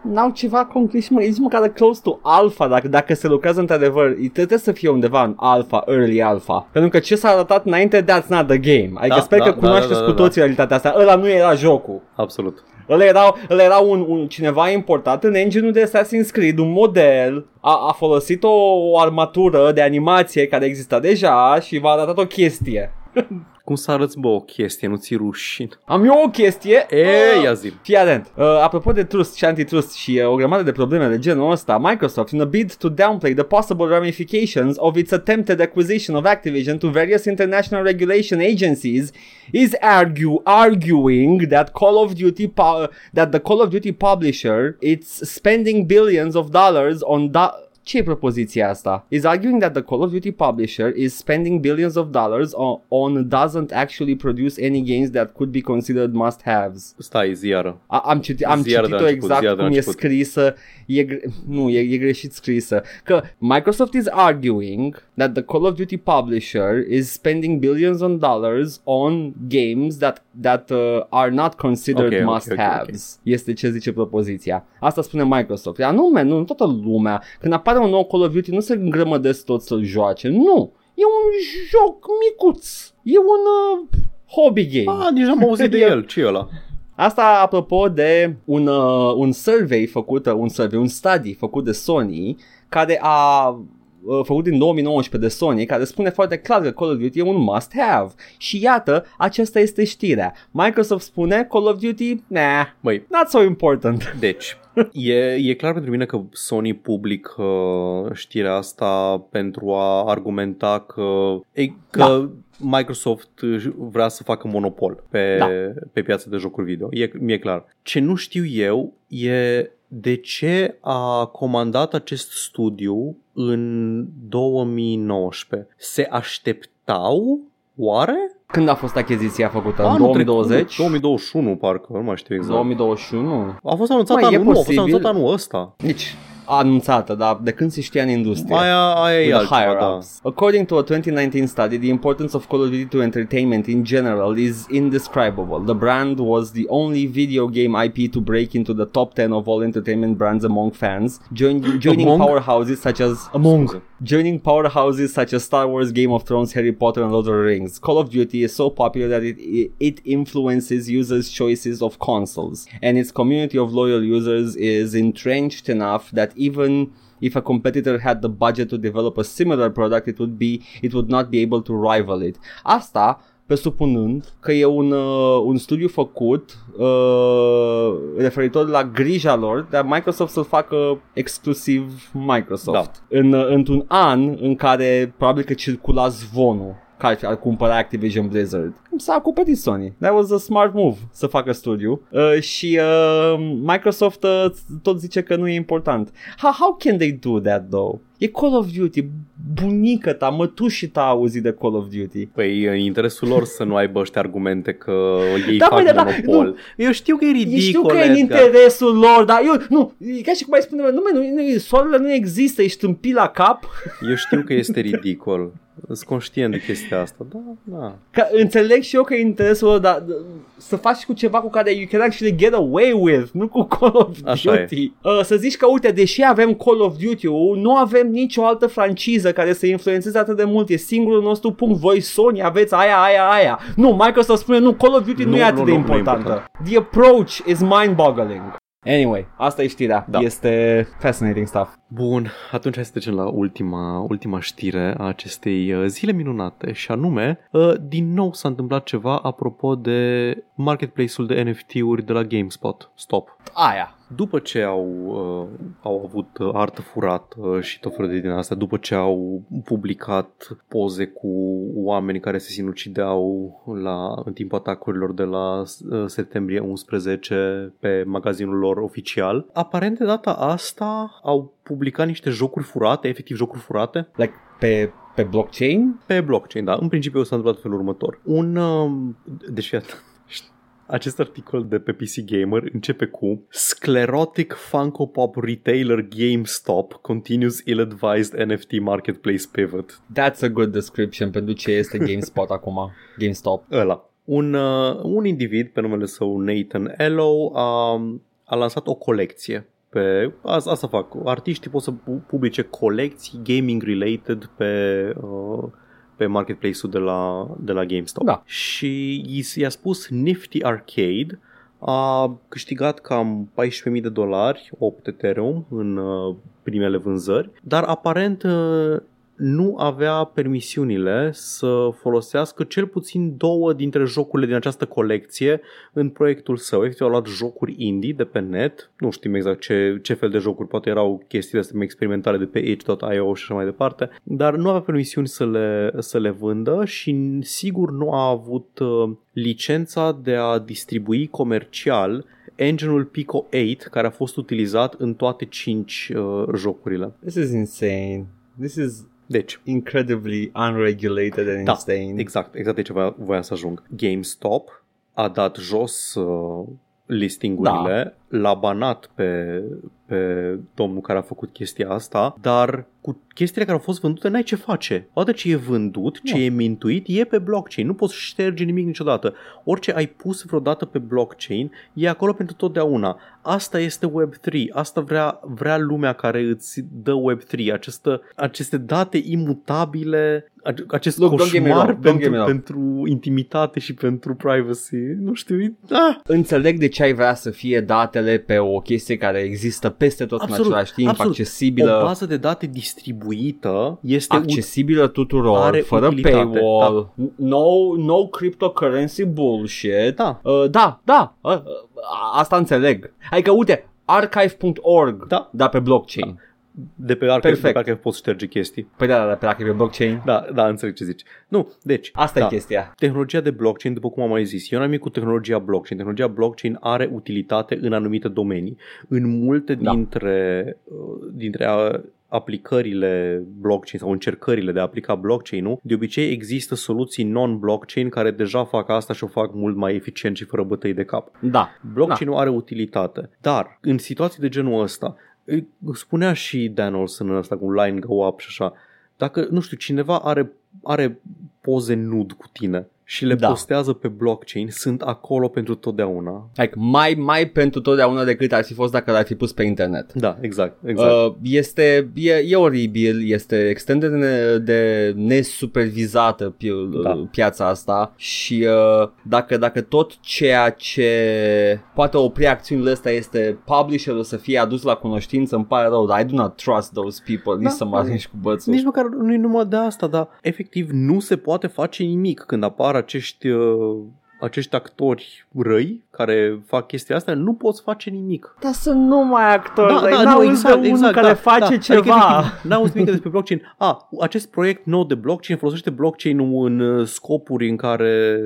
n-au ceva concret, nici măcar close to alpha. Dacă, dacă se lucrează într-adevăr, trebuie să fie undeva în alpha, early alpha. Pentru că ce s-a arătat înainte, that's not the game. Adică da, sper da, că cunoașteți da, da, da, cu toții da. realitatea asta. Ăla nu era jocul. Absolut. Ăla era, ăla era un, un, cineva importat în engine-ul de Assassin's Creed, un model, a, a folosit o, o armatură de animație care exista deja și v-a arătat o chestie. Cum să arăți, bă, o chestie, nu ți rușin? Am eu o chestie. E, ia zi. Fii atent. Uh, apropo de trust și antitrust și uh, o grămadă de probleme de genul ăsta, Microsoft, in a bid to downplay the possible ramifications of its attempted acquisition of Activision to various international regulation agencies, is argue arguing that Call of Duty pu- that the Call of Duty publisher it's spending billions of dollars on da- ce e propoziția asta? Is arguing that the Call of Duty publisher is spending billions of dollars on, on doesn't actually produce any games that could be considered must-haves. Stai, ziară. A, am citit, am citit-o exact cum e scrisă. E, nu, e, e greșit scrisă. Că Microsoft is arguing that the Call of Duty publisher is spending billions of dollars on games that, that uh, are not considered okay, must-haves. Okay, okay, okay. Este ce zice propoziția. Asta spune Microsoft. Anume, nu, toată lumea. Când apare un nou Call of Duty, nu se îngrămădesc tot să-l joace. Nu! E un joc micuț. E un uh, hobby game. Ah, nici am auzit de el. ce e ăla? Asta apropo de un, uh, un survey făcut, un survey, un study făcut de Sony care a uh, făcut din 2019 de Sony care spune foarte clar că Call of Duty e un must-have. Și iată, aceasta este știrea. Microsoft spune Call of Duty, nah, Băi, not so important. Deci, e, e clar pentru mine că Sony public uh, știrea asta pentru a argumenta că, ei, că da. Microsoft vrea să facă monopol pe, da. pe piața de jocuri video. E, mi-e clar. Ce nu știu eu e de ce a comandat acest studiu în 2019. Se așteptau oare? Când a fost achiziția făcută? Anul în 2020? Trecut, 2021 parcă, nu mai știu exact. 2021? A fost anunțat Mai, anul, nu, a fost anunțat anul ăsta. Deci, anunțată, dar de când se știa în industrie. Aia, aia e altceva, da. According to a 2019 study, the importance of Call of Duty to entertainment in general is indescribable. The brand was the only video game IP to break into the top 10 of all entertainment brands among fans, join, joining among? powerhouses such as among joining powerhouses such as Star Wars, Game of Thrones, Harry Potter, and Lord of the Rings. Call of Duty is so popular that it, it influences users' choices of consoles, and its community of loyal users is entrenched enough that even if a competitor had the budget to develop a similar product, it would be it would not be able to rival it. Asta presupunând că e un, uh, un studiu făcut uh, referitor la grija lor de a Microsoft să-l facă exclusiv Microsoft. Da. În, uh, într-un an în care probabil că circula zvonul care ar cumpăra Activision Blizzard. S-a acoperit Sony. That was a smart move să facă studiu. Uh, și uh, Microsoft uh, tot zice că nu e important. How, how can they do that though? E Call of Duty, bunică ta, mătușii ta auzi de Call of Duty. Păi e interesul lor să nu aibă ăștia argumente că ei da, fac da, monopol. Nu, eu știu că e ridicol. Eu știu că e în interesul lor, dar eu, nu, e ca și cum ai spune, nu, nu, nu, soarele nu există, ești tâmpit la cap. Eu știu că este ridicol. Sunt conștient de chestia asta, da, da. Că înțeleg și eu că e interesul lor, dar să faci cu ceva cu care you can actually get away with, nu cu Call of Așa Duty. Uh, să zici că, uite, deși avem Call of Duty, nu avem nicio altă franciză care să influențeze atât de mult, e singurul nostru punct, voi Sony aveți aia, aia, aia. Nu, Microsoft spune, nu, Call of Duty nu, nu e atât nu, de nu, importantă. Important. The approach is mind-boggling. Anyway, asta e știrea. Da. Este fascinating stuff. Bun, atunci hai să trecem la ultima, ultima știre a acestei uh, zile minunate și anume, uh, din nou s-a întâmplat ceva apropo de marketplace-ul de NFT-uri de la GameSpot. Stop. Aia. După ce au, uh, au avut uh, artă furată și tot felul de din asta, după ce au publicat poze cu oameni care se sinucideau la, în timpul atacurilor de la uh, septembrie 11 pe magazinul lor oficial, aparent de data asta au publicat niște jocuri furate, efectiv jocuri furate. Like pe, pe blockchain? Pe blockchain, da. În principiu s-a întâmplat felul următor. Un... Uh, deci, iată, acest articol de pe PC Gamer începe cu Sclerotic Funko Pop Retailer GameStop continues ill-advised NFT marketplace pivot. That's a good description pentru ce este GameSpot acum. GameStop. Ăla. Un, uh, un individ pe numele său Nathan Ello a, a lansat o colecție pe, asta, asta fac, artiștii pot să publice colecții gaming related pe, uh, pe marketplace-ul de la, de la GameStop. Da. Și i-a spus Nifty Arcade a câștigat cam 14.000 de dolari, 8 Ethereum în uh, primele vânzări, dar aparent uh, nu avea permisiunile să folosească cel puțin două dintre jocurile din această colecție în proiectul său. Efectiv, au luat jocuri indie de pe net, nu știm exact ce, ce fel de jocuri, poate erau chestiile astea experimentale de pe itch.io și așa mai departe, dar nu avea permisiuni să le, să le vândă și sigur nu a avut uh, licența de a distribui comercial engine-ul Pico 8 care a fost utilizat în toate 5 uh, jocurile. This is insane. This is deci, incredibly unregulated and da, insane. exact, exact de ce voiam să ajung. GameStop a dat jos uh, listingurile, da. l-a banat pe, pe domnul care a făcut chestia asta, dar cu chestiile care au fost vândute n-ai ce face. Odată ce e vândut, ce no. e mintuit, e pe blockchain. Nu poți șterge nimic niciodată. Orice ai pus vreodată pe blockchain e acolo pentru totdeauna. Asta este Web3. Asta vrea, vrea lumea care îți dă Web3. Aceste, aceste date imutabile, acest Look, coșmar pentru, pentru intimitate și pentru privacy. Nu știu. Ah. Înțeleg de ce ai vrea să fie datele pe o chestie care există peste tot absolut, în același timp, absolut. accesibilă. O bază de date distribuită este accesibilă tuturor, are fără utilitate, paywall, da. no, no cryptocurrency bullshit. Da, uh, da, da, uh, uh, asta înțeleg. Adică, uite, archive.org, da, da pe blockchain. Da de pe Archive, Perfect. de pe Archive poți șterge chestii. Păi da, da, pe Archive blockchain. Da, da, înțeleg ce zici. Nu, deci... Asta da, e chestia. Tehnologia de blockchain, după cum am mai zis, eu n-am cu tehnologia blockchain. Tehnologia blockchain are utilitate în anumite domenii. În multe da. dintre, uh, dintre aplicările blockchain sau încercările de a aplica blockchain-ul, de obicei există soluții non-blockchain care deja fac asta și o fac mult mai eficient și fără bătăi de cap. Da. Blockchain-ul da. are utilitate, dar în situații de genul ăsta, spunea și Dan Olsen în ăsta cu Line Go Up și așa, dacă, nu știu, cineva are, are poze nud cu tine și le da. postează pe blockchain, sunt acolo pentru totdeauna. Like, mai, mai pentru totdeauna decât ar fi fost dacă l-ar fi pus pe internet. Da, exact. exact. Uh, este, e, e oribil, este extrem de, de nesupervizată pi, da. piața asta și uh, dacă, dacă tot ceea ce poate opri acțiunile astea este publisherul să fie adus la cunoștință, îmi pare rău, dar I do not trust those people, da, nici să mă arunci cu bățul. Nici măcar nu e numai de asta, dar efectiv nu se poate face nimic când apar acești, uh, acești actori răi care fac chestia asta, nu poți face nimic. Dar sunt numai actori da, răi, da, nu, exact, exact, care da, face da. ceva. Adică, n-auzi nimic despre blockchain. A, acest proiect nou de blockchain folosește blockchain-ul în uh, scopuri în care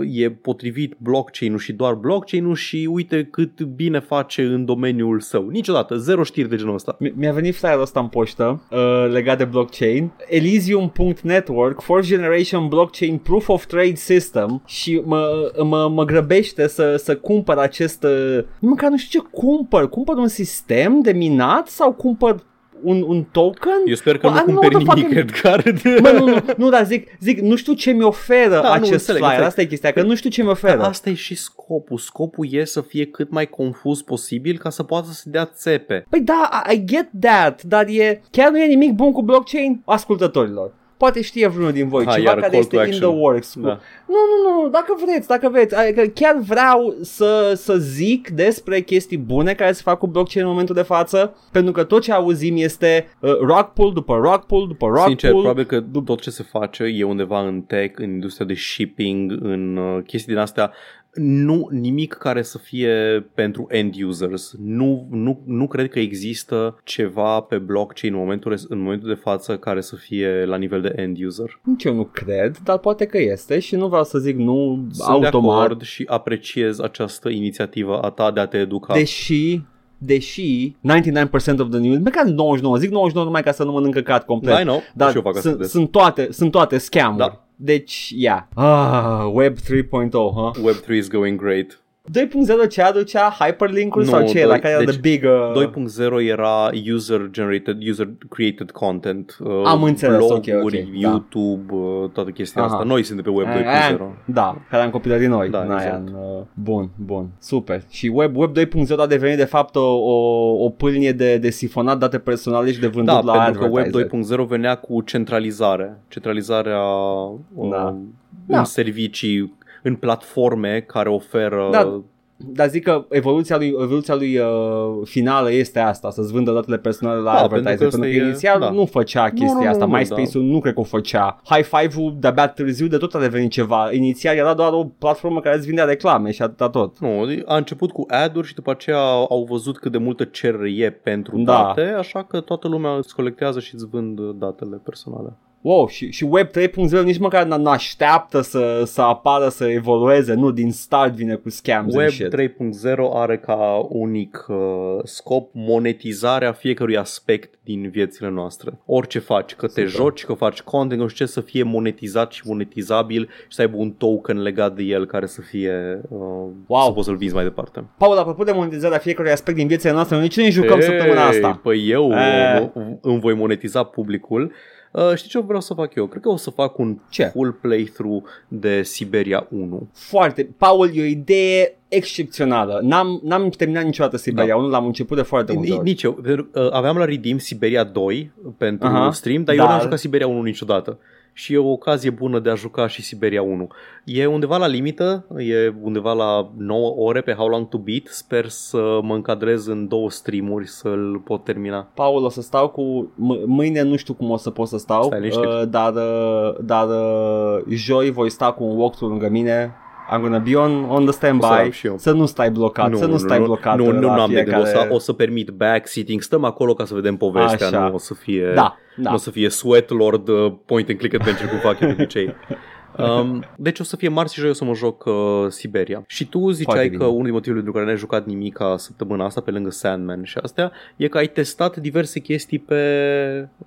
e potrivit blockchain-ul și doar blockchain-ul și uite cât bine face în domeniul său. Niciodată, zero știri de genul ăsta. Mi-a venit flyer ăsta în poștă uh, legat de blockchain. Elysium.network, fourth generation blockchain proof of trade system și mă, mă, mă grăbește să, să cumpăr acest... Uh, măcar nu știu ce cumpăr. Cumpăr un sistem de minat sau cumpăr un, un token? Eu sper că well, nu cumperi nimic, fucking... Edgar. Mă, nu, nu, nu, dar zic, zic, nu știu ce mi oferă da, acest nu, înțeleg, flyer. Înțeleg. Asta e chestia, că nu știu ce mi oferă. Da, asta e și scopul. Scopul e să fie cât mai confuz posibil ca să poată să dea țepe. Păi da, I get that, dar e, chiar nu e nimic bun cu blockchain ascultătorilor poate știe vreunul din voi, Ha, ceva iar care call to este in the action. works. Cu... Da. Nu, nu, nu, dacă vreți, dacă vreți. Adică chiar vreau să, să zic despre chestii bune care se fac cu blockchain în momentul de față, pentru că tot ce auzim este uh, rock pull după rock pull după rock Sincer, pull. probabil că tot ce se face e undeva în tech, în industria de shipping, în uh, chestii din astea, nu nimic care să fie pentru end users. Nu, nu, nu cred că există ceva pe blockchain în momentul, res- în momentul de față care să fie la nivel de end user. Nici eu nu cred, dar poate că este și nu vreau să zic nu Sunt automat. de acord și apreciez această inițiativă a ta de a te educa. Deși deși 99% of the news, măcar 99, zic 99 numai ca să nu mănânc căcat complet. I know, Dar și eu fac asta sunt, des. sunt toate, sunt toate scamuri. Da. Deci, ia. Ah, Web 3.0, ha? Web3 is going great. 2.0 ce aducea hyperlink-uri Nu, sau ce? La doi- care era deci the big... Uh, 2.0 era user generated, user created content. Uh, Am înțeles, ok, ok, bloguri, da. YouTube, uh, toată chestia Aha. asta. Noi suntem pe Web Eh, 2.0. eh, Da, care am copilărit noi. Da, în aia, exact. în, uh, bun, bun, super. Și Web, Web 2.0 a devenit de fapt o, o, o pâlnie de, de sifonat date personale și de vândut Da, la pentru că Web advertiser. 2.0 venea cu centralizare. Centralizarea uh, Da. în Da. servicii, în platforme care oferă... Da. Dar zic că evoluția lui, evoluția lui uh, finală este asta, să-ți vândă datele personale la Da, advertiser. pentru că Pentru că, ăsta e- inițial da. nu făcea chestia nu, nu, asta. nu, MySpace-ul nu cred că o făcea. High Five-ul de-abia târziu de tot a devenit ceva. Inițial era doar o platformă care îți vindea reclame și atâta tot. Nu, a început cu ad-uri și după aceea au văzut cât de multă cerere e pentru Da. date, așa că toată lumea îți colectează și îți vând datele personale. Wow, și, și Web 3.0 nici măcar n- n-așteaptă să, să apară, să evolueze, nu, din start vine cu scams Web and shit. 3.0 are ca unic uh, scop monetizarea fiecărui aspect din viețile noastre. Orice faci, că te Super. joci, că faci content, nu știu ce, să fie monetizat și monetizabil și să aibă un token legat de el care să fie uh, Wow. să poți să-l vinzi mai departe. Paul, apropo de monetizarea fiecărui aspect din viețile noastre, noi ce ne jucăm săptămâna asta? Păi eu Eh. uh, îmi voi monetiza publicul. Uh, știi ce vreau să fac eu? Cred că o să fac un Ce? full playthrough de Siberia 1. Foarte. Paul, e o idee excepțională. N-am, n-am terminat niciodată Siberia 1, l-am început de foarte multe Ni- ori. Nici eu. pentru- uh, Aveam la Redeem Siberia 2 pentru Aha, stream, dar eu dar- n-am jucat Siberia 1 niciodată. Și e o ocazie bună de a juca și Siberia 1. E undeva la limită, e undeva la 9 ore pe How Long to Beat. Sper să mă încadrez în două streamuri să-l pot termina. Paul, o să stau cu... M- mâine nu știu cum o să pot să stau, Stai liniștit. uh, dar, uh, dar uh, joi voi sta cu un walkthrough lângă mine. I'm gonna be on, on the O să standby. am și eu. Să nu stai blocat, să nu stai blocat Nu, nu, la nu am de gând. fiecare... O să, o să permit backseating. Stăm acolo ca să vedem povestea, Așa. nu o să fie... Da, da. Nu o să fie Sweat Lord uh, Point and Click Adventure cum fac eu de obicei. Um, deci o să fie marți și joi o să mă joc uh, Siberia. Și tu ziceai Foarte că bine. unul din motivele pentru care n-ai jucat nimica săptămâna asta pe lângă Sandman și astea e că ai testat diverse chestii pe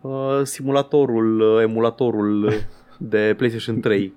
uh, simulatorul, uh, emulatorul uh, de PlayStation 3.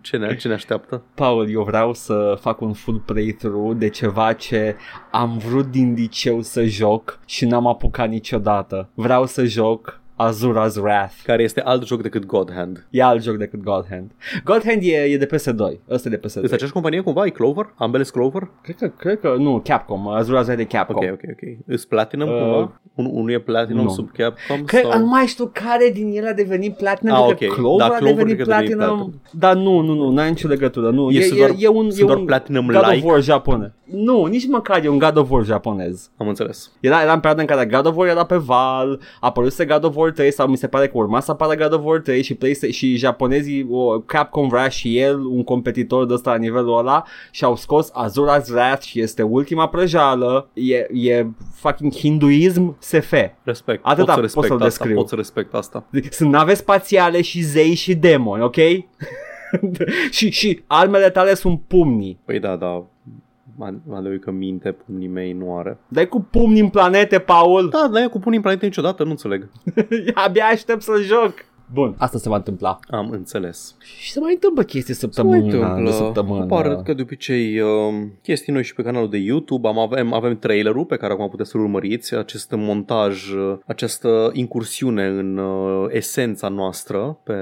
Ce ne, ce ne așteaptă? Paul, eu vreau să fac un full playthrough de ceva ce am vrut din liceu să joc și n-am apucat niciodată. Vreau să joc Azura's Wrath. Care este alt joc decât God Hand. E alt joc decât God Hand. God Hand e, e de PS2. Ăsta e de PS2. Este aceeași companie cumva? E Clover? Ambele sunt Clover? Cred că, cred că, nu, Capcom. Azura's Wrath e de Capcom. Ok, ok, ok. Îs Platinum Uh, cumva? Un, unul e Platinum nu. sub Capcom? Cred, sau... nu mai știu care din ele a devenit Platinum, Ah, cred că ok. Clover Da, a Clover devenit cred că a devenit Platinum, Platinum. dar nu, nu, nu, n-ai nicio legătură, nu. Este e, doar- e, e un, sunt e doar un Platinum God like? of War japonez. Nu, nici măcar e un God of War japonez. Am înțeles. Era, era în perioada în care God of War era pe val, apăruse God of War 3 sau mi se pare că urma să apară God of War 3 și, Playsta- și japonezii, o, Capcom vrea și el un competitor de ăsta la nivelul ăla și au scos Azura's Wrath și este ultima prăjală, e, e fucking hinduism SF. Respect. Atâta pot să pot respect să-l asta. descriu. Pot să respect asta. Sunt nave spațiale și zei și demoni, ok? și, și armele tale sunt pumnii. Păi da, da. Mă că minte, pumnii mei nu are. Dai cu pumni în planete, Paul. Da, dar e cu pumnii în planete niciodată, nu înțeleg. Abia aștept să joc. Bun, asta se va întâmpla. Am înțeles. Și se mai întâmplă chestii Se mai săptămâna întâmplă. de săptămână. Apar că de obicei uh, chestii noi și pe canalul de YouTube. Am, avem, avem trailerul pe care acum puteți să-l urmăriți. Acest montaj, uh, această incursiune în uh, esența noastră pe,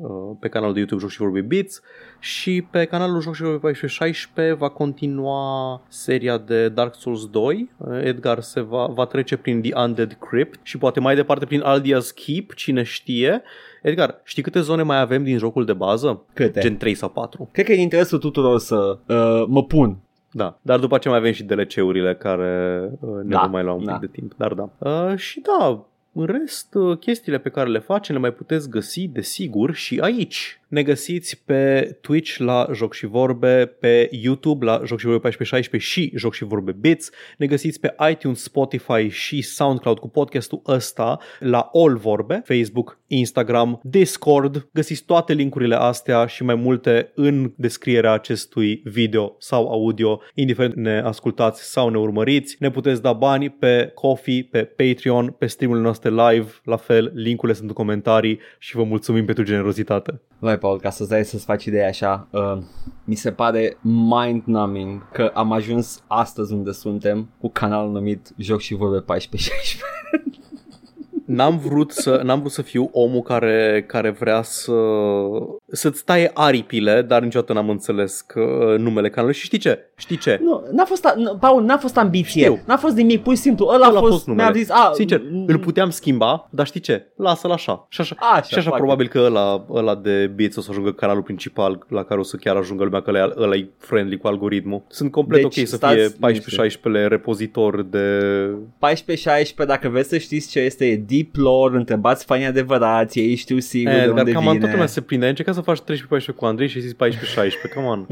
uh, pe canalul de YouTube Joc și Vorbi Beats. Și pe canalul Joc și 1416 va continua seria de Dark Souls 2. Edgar se va, va trece prin The Undead Crypt și poate mai departe prin Aldia's Keep, cine știe. Edgar, știi câte zone mai avem din jocul de bază? Câte? Gen 3 sau 4. Cred că e în interesul tuturor să uh, mă pun da, dar după aceea mai avem și DLC-urile care uh, ne Da, vor mai lua un da. pic de timp. Dar da. Uh, și da, în rest, uh, chestiile pe care le facem le mai puteți găsi, desigur, și aici. Ne găsiți pe Twitch la Joc și Vorbe, pe YouTube la Joc și Vorbe 1416 și Joc și Vorbe Bits. Ne găsiți pe iTunes, Spotify și SoundCloud cu podcastul ăsta la All Vorbe, Facebook, Instagram, Discord. Găsiți toate linkurile astea și mai multe în descrierea acestui video sau audio, indiferent ne ascultați sau ne urmăriți. Ne puteți da bani pe Coffee, pe Patreon, pe streamurile noastre live, la fel, linkurile sunt în comentarii și vă mulțumim pentru generozitate. Vai, Paul, ca să-ți dai să-ți faci ideea așa, uh, mi se pare mind-numbing că am ajuns astăzi unde suntem cu canalul numit Joc și Vorbe 1416. N-am vrut să, n-am vrut să fiu omul care, care vrea să, să-ți taie aripile, dar niciodată n-am înțeles că, numele canalului. Și știi ce? Știi ce? nu, n-a fost, a, n- Paul, n-a fost ambiție, Știu. n-a fost nimic, pur și simplu, ăla, Ăla a fost, numele. mi-a zis, a, Sincer, m- îl puteam schimba, dar știi ce? Lasă-l așa. Și așa, Așa, și așa foarte. probabil că ăla, ăla de bieți o să ajungă canalul principal la care o să chiar ajungă lumea că ăla, ăla e friendly cu algoritmul. Sunt complet Deci, ok să stați fie 14-16 repozitor de 14-16, dacă vreți să știți ce este, e deep lore, întrebați fanii adevărați, ei știu sigur Eh, de dar unde cam toată lumea vine. se prinde. Ai încercat să faci 13-14 cu Andrei și ai zis 14-16. Come on.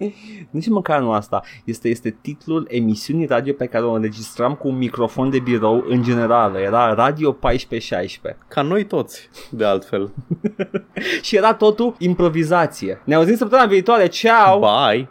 Nici măcar nu asta. Este, este titlul emisiunii radio pe care o înregistram cu un microfon de birou în general. Era Radio 14-16. Ca noi toți, de altfel. Și era totul improvizație. Ne auzim săptămâna viitoare. Ciao! Bye!